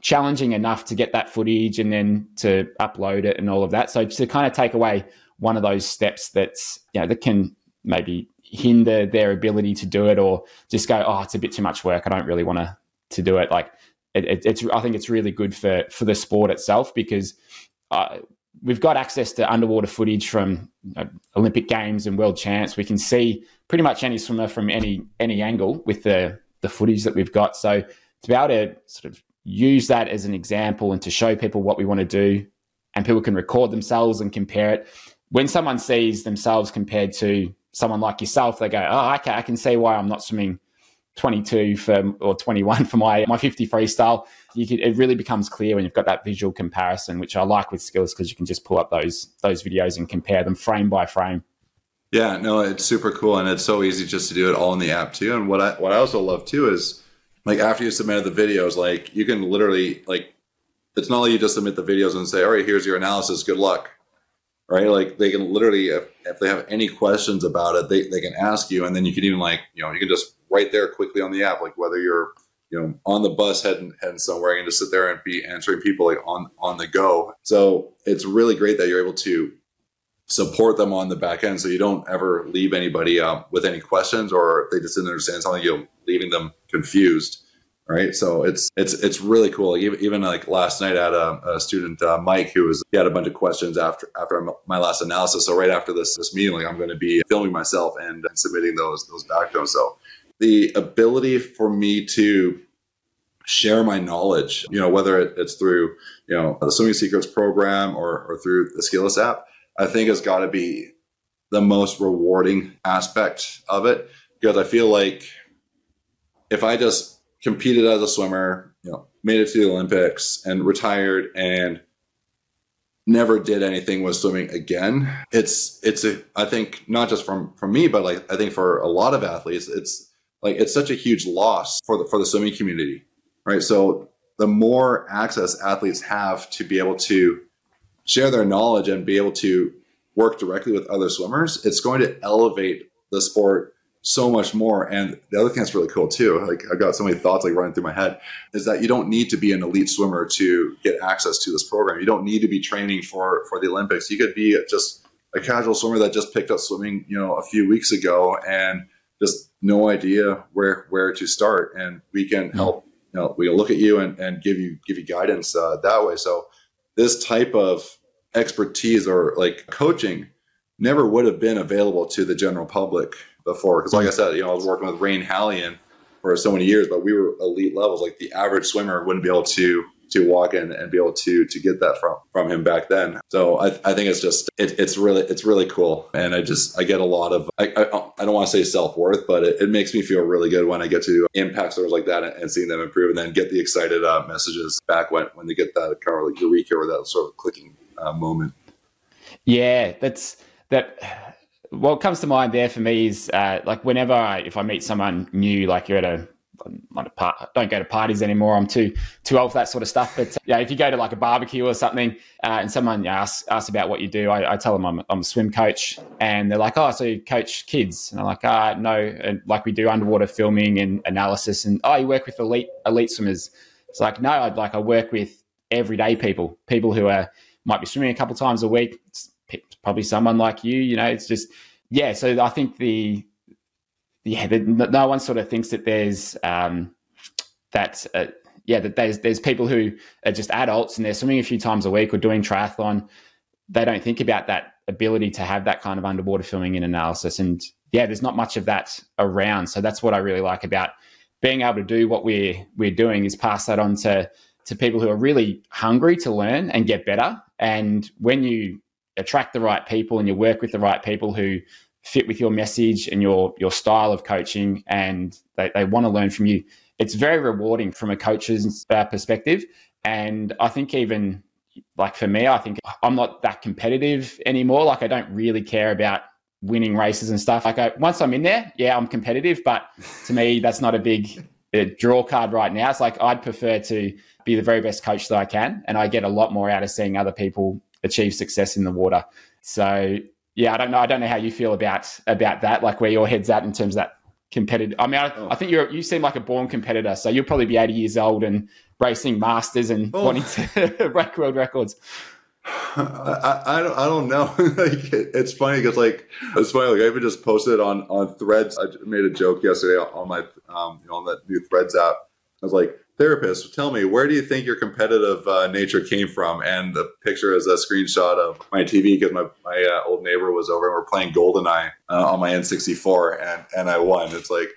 S2: challenging enough to get that footage and then to upload it and all of that. So to kind of take away one of those steps that's you know that can maybe hinder their ability to do it or just go oh it's a bit too much work. I don't really want to to do it. Like it, it, it's i think it's really good for for the sport itself because uh, we've got access to underwater footage from you know, olympic games and world champs. We can see pretty much any swimmer from any any angle with the the footage that we've got. So to be able to sort of use that as an example and to show people what we want to do and people can record themselves and compare it when someone sees themselves compared to someone like yourself, they go, "Oh, okay, I can see why I'm not swimming 22 for or 21 for my my 50 freestyle." You it really becomes clear when you've got that visual comparison, which I like with skills because you can just pull up those those videos and compare them frame by frame.
S3: Yeah, no, it's super cool, and it's so easy just to do it all in the app too. And what I what I also love too is like after you submitted the videos, like you can literally like it's not like you just submit the videos and say, "All right, here's your analysis. Good luck." right? Like they can literally, if, if, they have any questions about it, they, they can ask you, and then you can even like, you know, you can just right there quickly on the app, like whether you're, you know, on the bus heading heading somewhere, you can just sit there and be answering people like on on the go. So it's really great that you're able to support them on the back end, so you don't ever leave anybody uh, with any questions, or if they just didn't understand something, you know, leaving them confused right? So it's it's it's really cool. Even, even like last night, I had a, a student, uh, Mike, who was he had a bunch of questions after after my last analysis. So right after this this meeting, like I'm going to be filming myself and, submitting those those back to him. So the ability for me to share my knowledge, you know, whether it's through you know the Swimming Secrets program or or through the Skillest app, I think has got to be the most rewarding aspect of it because I feel like if I just competed as a swimmer, you know, made it to the Olympics and retired and never did anything with swimming again. It's it's a I think not just from from me, but like I think for a lot of athletes, it's like it's such a huge loss for the for the swimming community. Right. So the more access athletes have to be able to share their knowledge and be able to work directly with other swimmers, it's going to elevate the sport so much more. And the other thing that's really cool too, like I've got so many thoughts like running through my head, is that you don't need to be an elite swimmer to get access to this program. You don't need to be training for for the Olympics. You could be just a casual swimmer that just picked up swimming, you know, a few weeks ago and just no idea where where to start. And we can mm-hmm. help. You know, we can look at you and, and give you give you guidance uh, that way. So this type of expertise or like coaching never would have been available to the general public before. Because, like I said, you know, I was working with Rein Haljand for so many years, but we were elite levels. Like the average swimmer wouldn't be able to to walk in and be able to to get that from from him back then. So I, I think it's just it, it's really it's really cool, and I just I get a lot of I I, I don't want to say self worth, but it, it, makes me feel really good when I get to impact stores like that and, and seeing them improve, and then get the excited uh, messages back when when they get that kind of like eureka or that sort of clicking uh, moment.
S2: Yeah, that's that what comes to mind there for me is uh, like whenever I, if I meet someone new, like you're at a part, don't go to parties anymore. I'm too too old for that sort of stuff. But yeah, if you go to like a barbecue or something, uh, and someone asks asks about what you do, I, I tell them I'm, I'm, a swim coach, and they're like, "Oh, so you coach kids?" And I'm like, "Ah, no." And like we do underwater filming and analysis, and oh, you work with elite elite swimmers. It's like no, I'd like I work with everyday people, people who are might be swimming a couple times a week. It's probably someone like you. You know, it's just yeah. So I think the yeah, the, no one sort of thinks that there's um, that uh, yeah that there's there's people who are just adults and they're swimming a few times a week or doing triathlon. They don't think about that ability to have that kind of underwater filming and analysis. And yeah, there's not much of that around. So that's what I really like about being able to do what we're we're doing is pass that on to to people who are really hungry to learn and get better. And when you attract the right people and you work with the right people who fit with your message and your your style of coaching and they, they want to learn from you it's very rewarding from a coach's uh, perspective. And i think even like for me i think i'm not that competitive anymore. Like i don't really care about winning races and stuff. Like I, once i'm in there yeah i'm competitive. But to me that's not a big uh, draw card right now it's like i'd prefer to be the very best coach that i can and i get a lot more out of seeing other people achieve success in the water. So yeah, I don't know. I don't know how you feel about about that, like where your head's at in terms of that competitive. I mean, I, oh. I think you you seem like a born competitor, so you'll probably be 80 years old and racing masters and oh. wanting to break world records.
S3: I, I, don't I don't know. like it, it's funny because like it's funny. Like I even just posted on on Threads. I made a joke yesterday on my um you know, on that new Threads app. I was like, therapist, tell me where do you think your competitive uh, nature came from? And the picture is a screenshot of my TV because my my uh, old neighbor was over and we're playing GoldenEye uh, on my N64 and and I won. It's like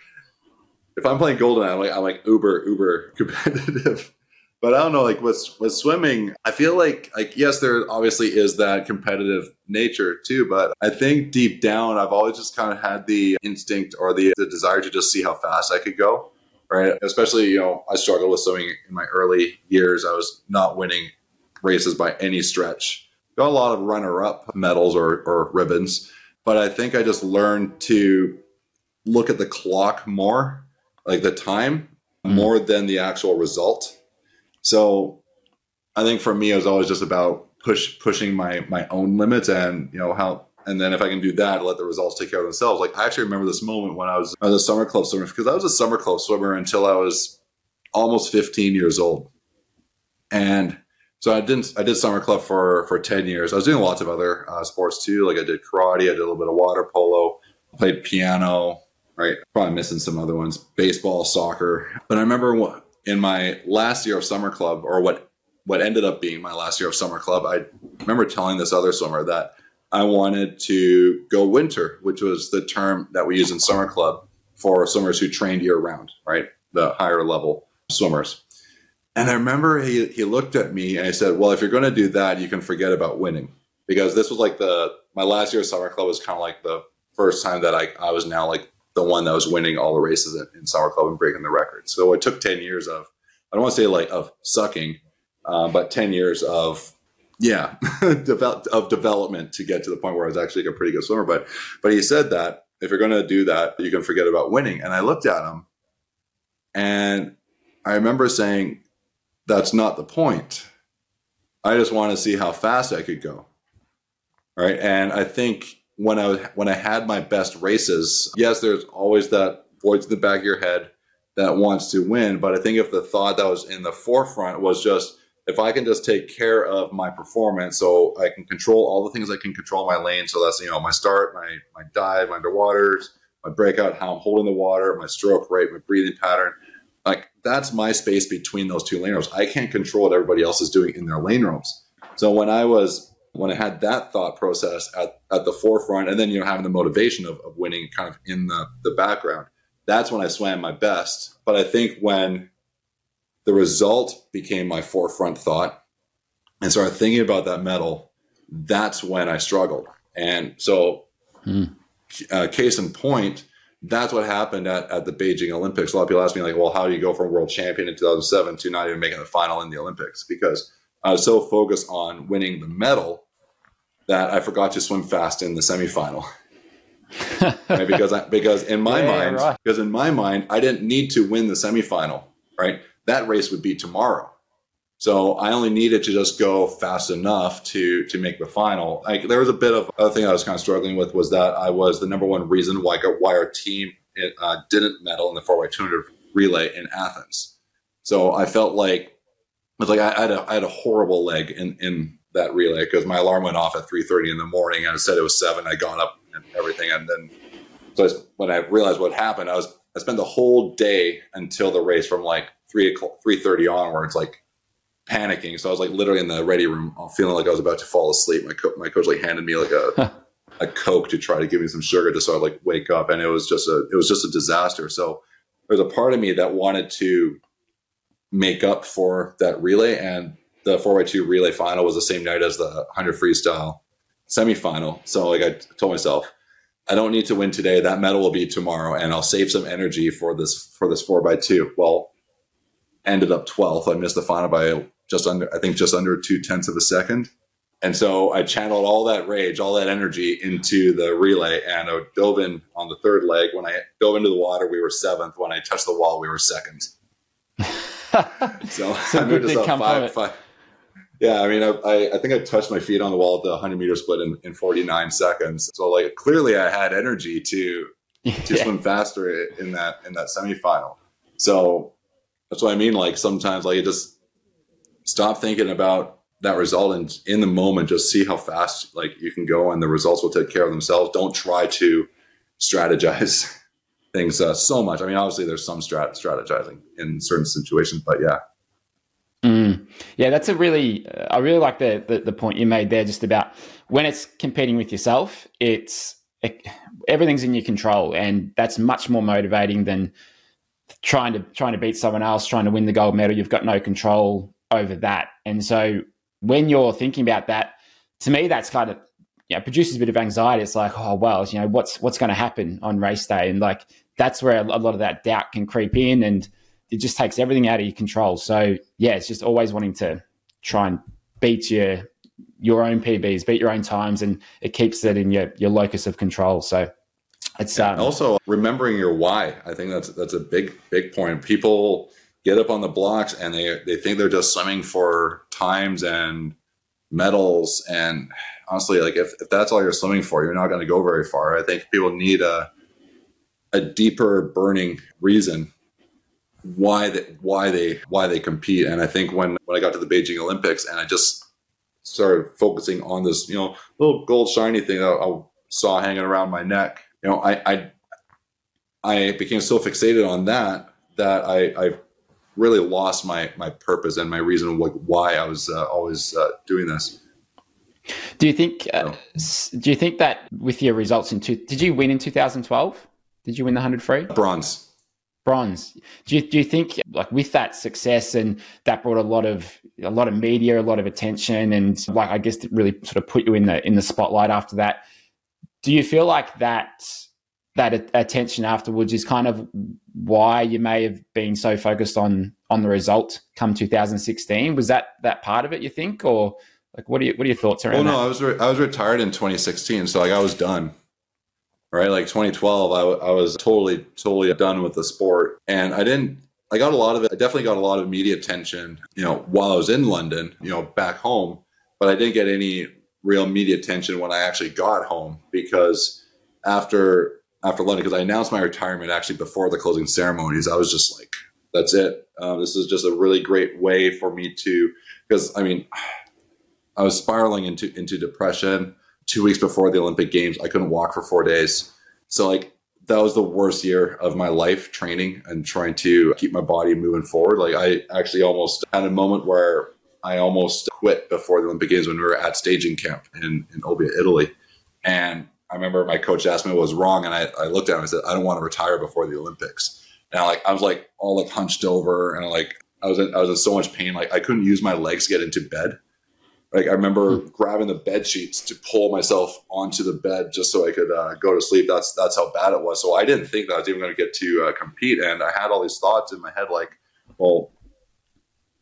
S3: if I'm playing GoldenEye, I'm like I'm like uber uber competitive. But I don't know, like with with swimming, I feel like like yes, there obviously is that competitive nature too. But I think deep down, I've always just kind of had the instinct or the the desire to just see how fast I could go. Right. Especially, you know, I struggled with swimming in my early years. I was not winning races by any stretch. Got a lot of runner up medals or, or ribbons. But I think I just learned to look at the clock more, like the time, mm. more than the actual result so I think for me, it was always just about push pushing my my own limits and you know how and then if I can do that, let the results take care of themselves. Like I actually remember this moment when I was I was a summer club swimmer because I was a summer club swimmer until I was almost 15 years old, and so I didn't I did summer club for for 10 years. I was doing lots of other uh, sports too. Like I did karate, I did a little bit of water polo, played piano. Right, probably missing some other ones, baseball, soccer. But I remember in my last year of summer club, or what what ended up being my last year of summer club, I remember telling this other swimmer that I wanted to go winter, which was the term that we use in summer club for swimmers who trained year round, right? The higher level swimmers. And I remember he, he looked at me and he said, Well, if you're going to do that, you can forget about winning. Because this was like the, my last year of summer club was kind of like the first time that I, I was now like the one that was winning all the races in, in Summer Club and breaking the record. So it took 10 years of, I don't want to say like of sucking, uh, but 10 years of, yeah, of development to get to the point where I was actually a pretty good swimmer. But, but he said that if you're going to do that, you can forget about winning. And I looked at him and I remember saying, that's not the point. I just want to see how fast I could go. Right. And I think when I when I had my best races, yes, there's always that voice in the back of your head that wants to win. But I think if the thought that was in the forefront was just if I can just take care of my performance, so I can control all the things I can control my lane. So that's you know my start, my my dive, my underwaters, my breakout, how I'm holding the water, my stroke rate, my breathing pattern. Like that's my space between those two lane. I can't control what everybody else is doing in their lane ropes. So when I was when I had that thought process at, at the forefront and then, you know, having the motivation of, of winning kind of in the, the background, that's when I swam my best. But I think when the result became my forefront thought and started thinking about that medal, that's when I struggled. And so, hmm. uh, case in point, that's what happened at, at the Beijing Olympics. A lot of people ask me, like, well, how do you go from world champion in 2007 to not even making the final in the Olympics? Because I was so focused on winning the medal that I forgot to swim fast in the semifinal. right? Because I, because in my yeah, mind, right. because in my mind, I didn't need to win the semifinal. Right, that race would be tomorrow. So I only needed to just go fast enough to to make the final. Like there was a bit of other thing I was kind of struggling with was that I was the number one reason why why our team uh, didn't medal in the 4x200 relay in Athens. So I felt like was like I, I, had a, I had a horrible leg in in that relay because my alarm went off at 3.30 in the morning and I said it was 7 i got up and everything. And then so I, when i realized what happened i was i spent the whole day until the race from like 3 o'clock, 3.30 onwards like panicking. So i was like literally in the ready room uh, feeling like i was about to fall asleep. My, co- my coach like handed me like a a coke to try to give me some sugar just so i like wake up. And it was just a it was just a disaster. So there's a part of me that wanted to make up for that relay. And the 4x2 relay final was the same night as the 100 freestyle semifinal. So, like, I told myself, I don't need to win today. That medal will be tomorrow, and I'll save some energy for this for this four by two. Well, ended up 12th. I missed the final by just under, I think, just under two tenths of a second. And so I channeled all that rage, all that energy into the relay, and I dove in on the third leg. When I dove into the water, we were seventh. When I touched the wall, we were second. so I moved us up five, five. Yeah, I mean, I, I think I touched my feet on the wall at the 100 meter split in, in 49 seconds. So like clearly I had energy to to
S2: Yeah.
S3: swim faster in that in that semifinal. So that's what I mean. Like sometimes like you just stop thinking about that result and in the moment just see how fast like you can go and the results will take care of themselves. Don't try to strategize things uh, so much. I mean, obviously there's some strat- strategizing in certain situations, but yeah.
S2: Mm. Yeah, that's a really. Uh, I really like the, the the point you made there, just about when it's competing with yourself. It's it, everything's in your control, and that's much more motivating than trying to trying to beat someone else, trying to win the gold medal. You've got no control over that, and so when you're thinking about that, to me, that's kind of yeah produces a bit of anxiety. It's like, oh well, you know what's what's going to happen on race day, and like that's where a lot of that doubt can creep in and it just takes everything out of your control. So yeah, it's just always wanting to try and beat your your own PBs, beat your own times, and it keeps it in your your locus of control. So it's um,
S3: also remembering your why. I think that's that's a big big point. People get up on the blocks and they they think they're just swimming for times and medals. And honestly, like if, if that's all you're swimming for, you're not going to go very far. I think people need a a deeper burning reason why they, why they why they compete. And I think when when I got to the Beijing Olympics and I just started focusing on this, you know, little gold shiny thing that I saw hanging around my neck, you know, I I, I became so fixated on that that I, I really lost my my purpose and my reason like why I was uh, always uh, doing this.
S2: do you think uh,
S3: No.
S2: s- do you think that with your results in two, did you win in 2012? Did you win the hundred free?
S3: Bronze.
S2: bronze. Do you, do you think like with that success and that brought a lot of a lot of media, a lot of attention, and like I guess it really sort of put you in the in the spotlight after that? Do you feel like that that attention afterwards is kind of why you may have been so focused on on the result come 2016? Was that that part of it? You think, or like what are you, what are your thoughts around
S3: Oh no,
S2: that?
S3: I was re- I was retired in 2016, so like I was done. Right, like 2012, I, w- I was totally totally done with the sport, and I didn't. I got a lot of it. I definitely got a lot of media attention, you know, while I was in London, you know, back home. But I didn't get any real media attention when I actually got home because after after London, because I announced my retirement actually before the closing ceremonies, I was just like, "That's it. Um, this is just a really great way for me to." Because I mean, I was spiraling into into depression. Two weeks before the Olympic Games, I couldn't walk for four days. So like that was the worst year of my life training and trying to keep my body moving forward. Like I actually almost had a moment where I almost quit before the Olympic Games when we were at staging camp in, in Olbia, Italy. And I remember my coach asked me what was wrong, and I, I looked at him and said, I don't want to retire before the Olympics. And I like I was like all like hunched over and like I was in, I was in so much pain, like I couldn't use my legs to get into bed. Like I remember grabbing the bed sheets to pull myself onto the bed just so I could uh, go to sleep. That's that's how bad it was. So I didn't think that I was even going to get to uh, compete, and I had all these thoughts in my head, like, well,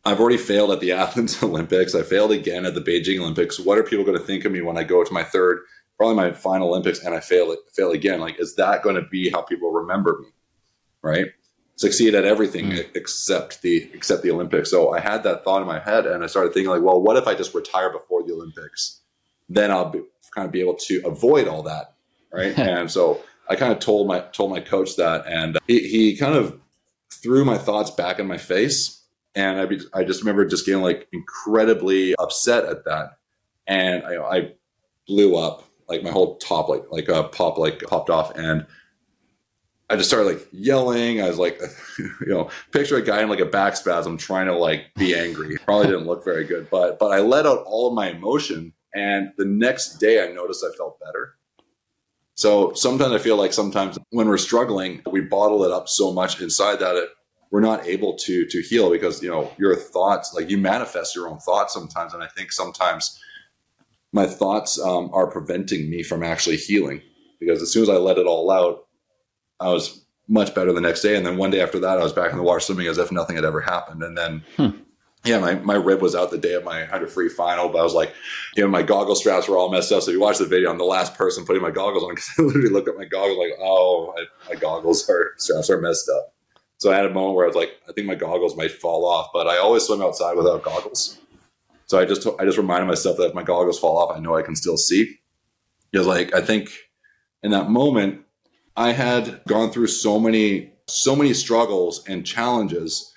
S3: I've already failed at the Athens Olympics. I failed again at the Beijing Olympics. What are people going to think of me when I go to my third, probably my final Olympics, and I fail it, fail again? Like, is that going to be how people remember me? Right? Succeed at everything
S2: Mm.
S3: except the except the Olympics. So I had that thought in my head, and I started thinking like, well, what if I just retire before the Olympics? Then I'll be, kind of be able to avoid all that, right? and so I kind of told my told my coach that, and he, he kind of threw my thoughts back in my face, and I be, I just remember just getting like incredibly upset at that, and I, I blew up like my whole top like like a pop like popped off, and I just started like yelling. I was like, you know, picture a guy in like a back spasm trying to like be angry. Probably didn't look very good, but but I let out all of my emotion, and the next day I noticed I felt better. So sometimes I feel like sometimes when we're struggling, we bottle it up so much inside that it, we're not able to to heal because you know your thoughts, like you manifest your own thoughts sometimes, and I think sometimes my thoughts um, are preventing me from actually healing because as soon as I let it all out, I was much better the next day, and then one day after that, I was back in the water swimming as if nothing had ever happened, and then.
S2: Hmm.
S3: Yeah, my, my rib was out the day of my 100 free final, but I was like, you know, my goggle straps were all messed up. So if you watch the video, I'm the last person putting my goggles on because I literally looked at my goggles like, oh, my, my goggles are straps are messed up. So I had a moment where I was like, I think my goggles might fall off, but I always swim outside without goggles. So I just I just reminded myself that if my goggles fall off, I know I can still see. Because like I think in that moment, I had gone through so many so many struggles and challenges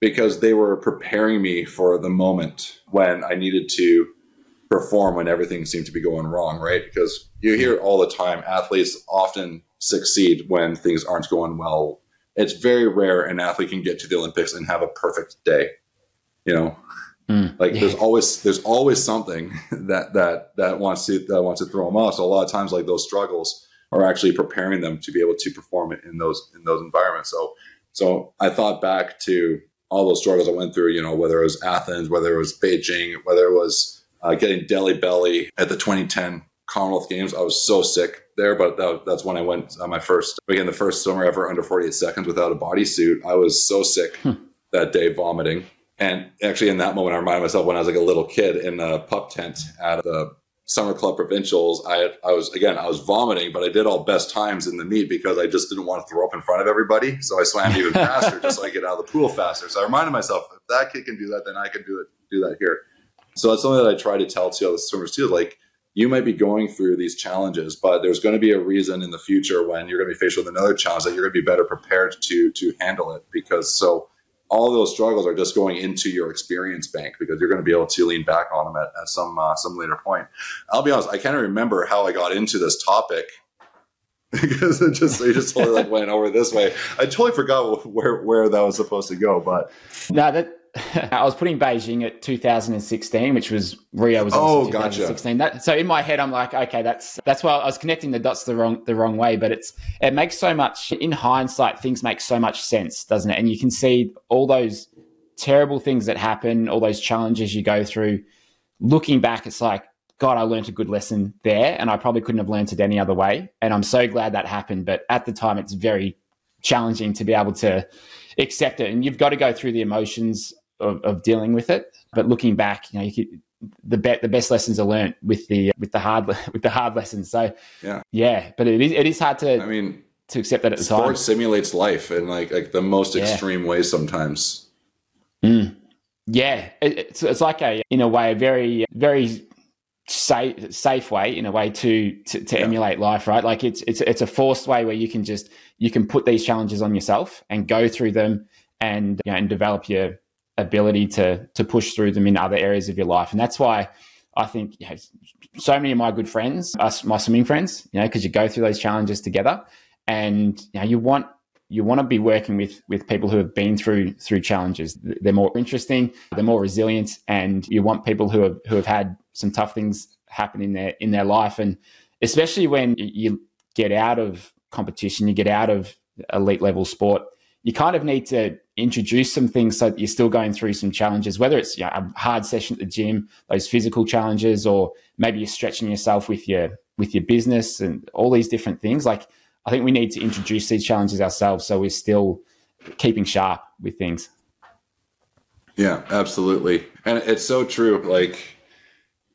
S3: because they were preparing me for the moment when I needed to perform when everything seemed to be going wrong, right? Because you hear all the time athletes often succeed when things aren't going well. It's very rare an athlete can get to the Olympics and have a perfect day. You know, mm, like yeah. there's always there's always something that that that wants to that wants to throw them off. So a lot of times, like those struggles are actually preparing them to be able to perform it in those in those environments. So so I thought back to all those struggles I went through. You know, whether it was Athens, whether it was Beijing, whether it was uh, getting Delhi belly at the 2010 Commonwealth Games. I was so sick there, but that, that's when I went on uh, my first, again, the first swimmer ever under 48 seconds without a bodysuit. I was so sick hmm. that day, vomiting. And actually, in that moment, I reminded myself when I was like a little kid in a pup tent at the summer club provincials. I I was again I was vomiting, but I did all best times in the meet because I just didn't want to throw up in front of everybody. So I swam even faster, just so I get out of the pool faster. So I reminded myself, if that kid can do that, then I can do it. Do that here. So that's something that I try to tell to other swimmers too. Like you might be going through these challenges, but there's going to be a reason in the future when you're going to be faced with another challenge that you're going to be better prepared to to handle it. Because so all those struggles are just going into your experience bank because you're going to be able to lean back on them at, at some uh, some later point. I'll be honest, I can't remember how I got into this topic because it just it just totally like went over this way. I totally forgot where where that was supposed to go, but
S2: no, that I was putting Beijing at 2016, which was Rio was
S3: oh
S2: 2016. Gotcha. That, so in my head, I'm like, okay, that's that's why I was connecting the dots the wrong the wrong way. But it's it makes so much in hindsight. Things make so much sense, doesn't it? And you can see all those terrible things that happen, all those challenges you go through. Looking back, it's like God, I learned a good lesson there, and I probably couldn't have learned it any other way. And I'm so glad that happened. But at the time, it's very challenging to be able to accept it, and you've got to go through the emotions of, of dealing with it. But looking back, you know, you could, the be- the best lessons are learned with the with the hard with the hard lessons. So
S3: yeah,
S2: yeah. But it is it is hard to
S3: I mean
S2: to accept that at the
S3: sport
S2: time.
S3: simulates life in like like the most yeah. extreme ways sometimes.
S2: Mm. Yeah, it, it's it's like a in a way a very very safe safe way in a way to to, to yeah. emulate life right like it's it's it's a forced way where you can just you can put these challenges on yourself and go through them and you know, and develop your ability to to push through them in other areas of your life. And that's why I think you know, so many of my good friends, us, my swimming friends, you know, because you go through those challenges together, and you know, you want you want to be working with with people who have been through through challenges. They're more interesting, they're more resilient, and you want people who have who have had some tough things happen in their in their life, and especially when you get out of competition, you get out of elite level sport, you kind of need to introduce some things so that you're still going through some challenges, whether it's you know, a hard session at the gym, those physical challenges, or maybe you're stretching yourself with your with your business and all these different things. Like I think we need to introduce these challenges ourselves so we're still keeping sharp with things.
S3: Yeah, absolutely. And it's so true. Like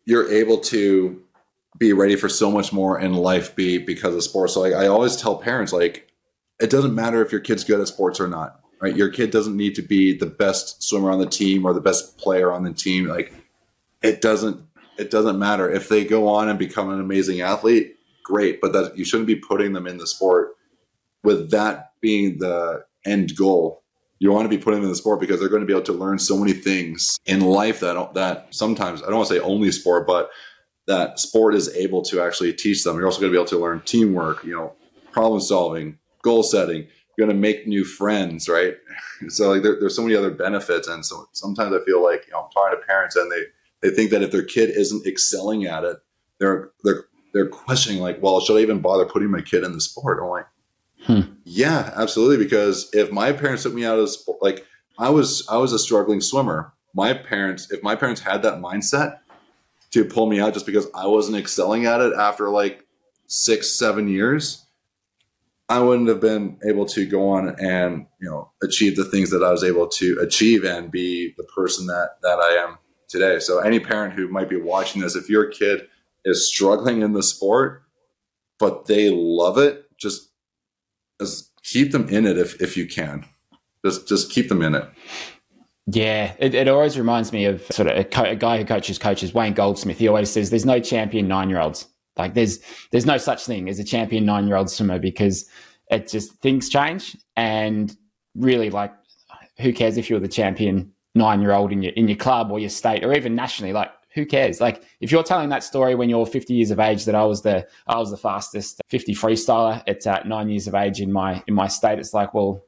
S3: you're able to be ready for so much more in life be because of sports. So like I always tell parents like it doesn't matter if your kid's good at sports or not right? Your kid doesn't need to be the best swimmer on the team or the best player on the team. Like it doesn't it doesn't matter if they go on and become an amazing athlete. Great, but that you shouldn't be putting them in the sport with that being the end goal. You want to be putting them in the sport because they're going to be able to learn so many things in life that that sometimes I don't want to say only sport, but that sport is able to actually teach them. You're also going to be able to learn teamwork, you know, problem solving, goal setting, going to make new friends, right? So like there, there's so many other benefits, and so sometimes I feel like you know I'm talking to parents and they they think that if their kid isn't excelling at it, they're they're they're questioning like, well, should I even bother putting my kid in the sport? I'm like, hmm. yeah, absolutely, because if my parents took me out of sport, like I was I was a struggling swimmer. My parents, if my parents had that mindset to pull me out just because I wasn't excelling at it after like six seven years I wouldn't have been able to go on and you know achieve the things that I was able to achieve and be the person that that I am today. So any parent who might be watching this, if your kid is struggling in the sport, but they love it, just, just keep them in it if if you can. Just just keep them in it.
S2: Yeah, it, it always reminds me of sort of a, co- a guy who coaches coaches, Wayne Goldsmith. He always says, "There's no champion nine year olds. Like there's there's no such thing as a champion nine year old swimmer because it just things change and really like who cares if you're the champion nine year old in your in your club or your state or even nationally? Like who cares? Like if you're telling that story when you're 50 years of age that i was the i was the fastest 50 freestyler at uh, nine years of age in my in my state it's like well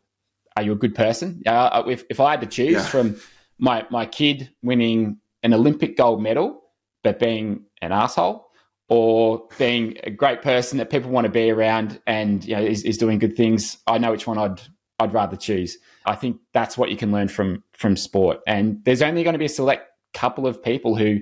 S2: are you a good person? Uh, if, if i had to choose yeah. from my my kid winning an olympic gold medal but being an asshole or being a great person that people want to be around and you know is, is doing good things i know which one i'd i'd rather choose I think that's what you can learn from from sport. And there's only going to be a select couple of people who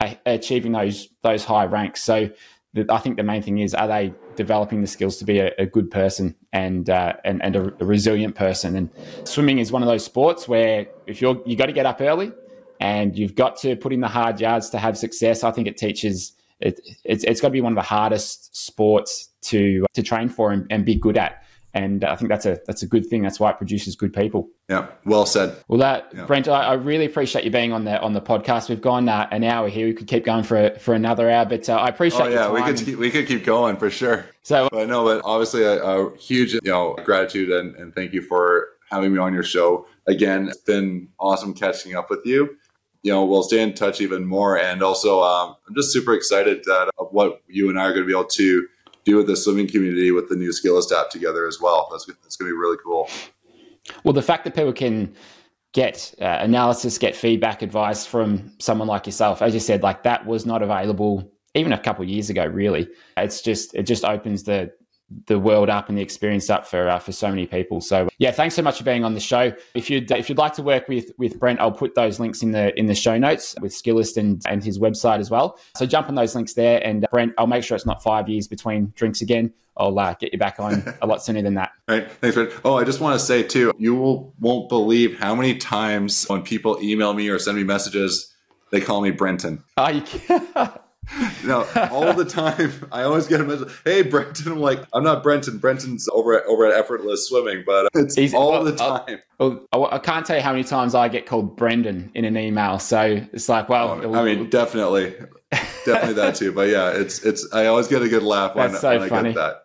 S2: are achieving those those high ranks. So the, I think the main thing is are they developing the skills to be a, a good person and uh, and, and a, a, resilient person. And swimming is one of those sports where if you're you got to get up early and you've got to put in the hard yards to have success. I think it teaches. It, it's, it's got to be one of the hardest sports to to train for and, and be good at and I think that's a that's a good thing. That's why it produces good people.
S3: Yeah, well said.
S2: Well, that yeah. Brent, I, I, really appreciate you being on the on the podcast. We've gone uh, an hour here. We could keep going for for another hour, but uh, I appreciate. Oh
S3: yeah, we could keep, we could keep going for sure. So, but no, but obviously a, a huge you know gratitude and, and thank you for having me on your show again. It's been awesome catching up with you. You know, we'll stay in touch even more, and also um, I'm just super excited that of what you and I are going to be able to do with the swimming community with the new Skillest app together as well. That's, that's going to be really cool.
S2: Well, the fact that people can get uh, analysis, get feedback, advice from someone like yourself, as you said, like that was not available even a couple years ago. Really, it's just it just opens the the world up and the experience up for uh, for so many people. So yeah, thanks so much for being on the show. If you'd if you'd like to work with with Brent, I'll put those links in the in the show notes with Skillest and and his website as well. So jump on those links there, and uh, Brent, I'll make sure it's not five years between drinks again. I'll uh, get you back on a lot sooner than that.
S3: right, thanks, Brent. Oh, I just want to say too, you will won't believe how many times when people email me or send me messages, they call me Brenton.
S2: Oh, you
S3: no, all the time. I always get a message. Hey, Brenton. I'm like, I'm not Brenton. Brenton's over at over at Effortless Swimming, but it's He's, all well, the time.
S2: Well, I can't tell you how many times I get called Brendan in an email. So it's like, well,
S3: oh, I mean, definitely, definitely that too. But yeah, it's it's. I always get a good laugh when, so when I get that.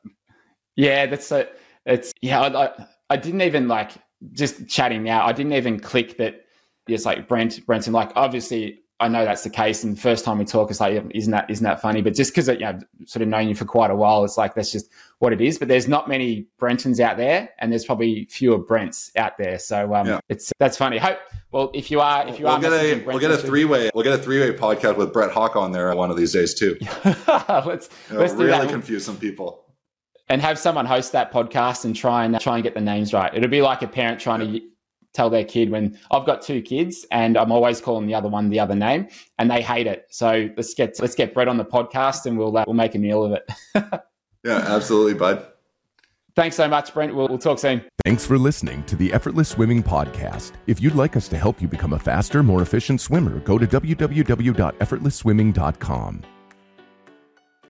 S2: Yeah, that's so. It's yeah. I, I didn't even like just chatting now. I didn't even click that. It's like Brent, Brenton. Like obviously, I know that's the case. And the first time we talk, it's like, isn't that isn't that funny? But just because you know, sort of known you for quite a while, it's like that's just what it is. But there's not many Brentons out there, and there's probably fewer Brents out there. So um, yeah. it's that's funny. Hope well if you are if you
S3: we'll
S2: are
S3: get a we'll get a three way we'll get a three way podcast with Brett Hawke on there one of these days too.
S2: let's
S3: you know, let's really confuse some people
S2: and have someone host that podcast and try and try and get the names right. It'll be like a parent trying yeah. to tell their kid when I've got two kids and I'm always calling the other one the other name and they hate it. So let's get let's get Brett on the podcast and we'll uh, we'll make a meal of it.
S3: yeah, absolutely, bud.
S2: Thanks so much, Brent. We'll, we'll talk soon.
S1: Thanks for listening to the Effortless Swimming Podcast. If you'd like us to help you become a faster, more efficient swimmer, go to www.effortlessswimming.com.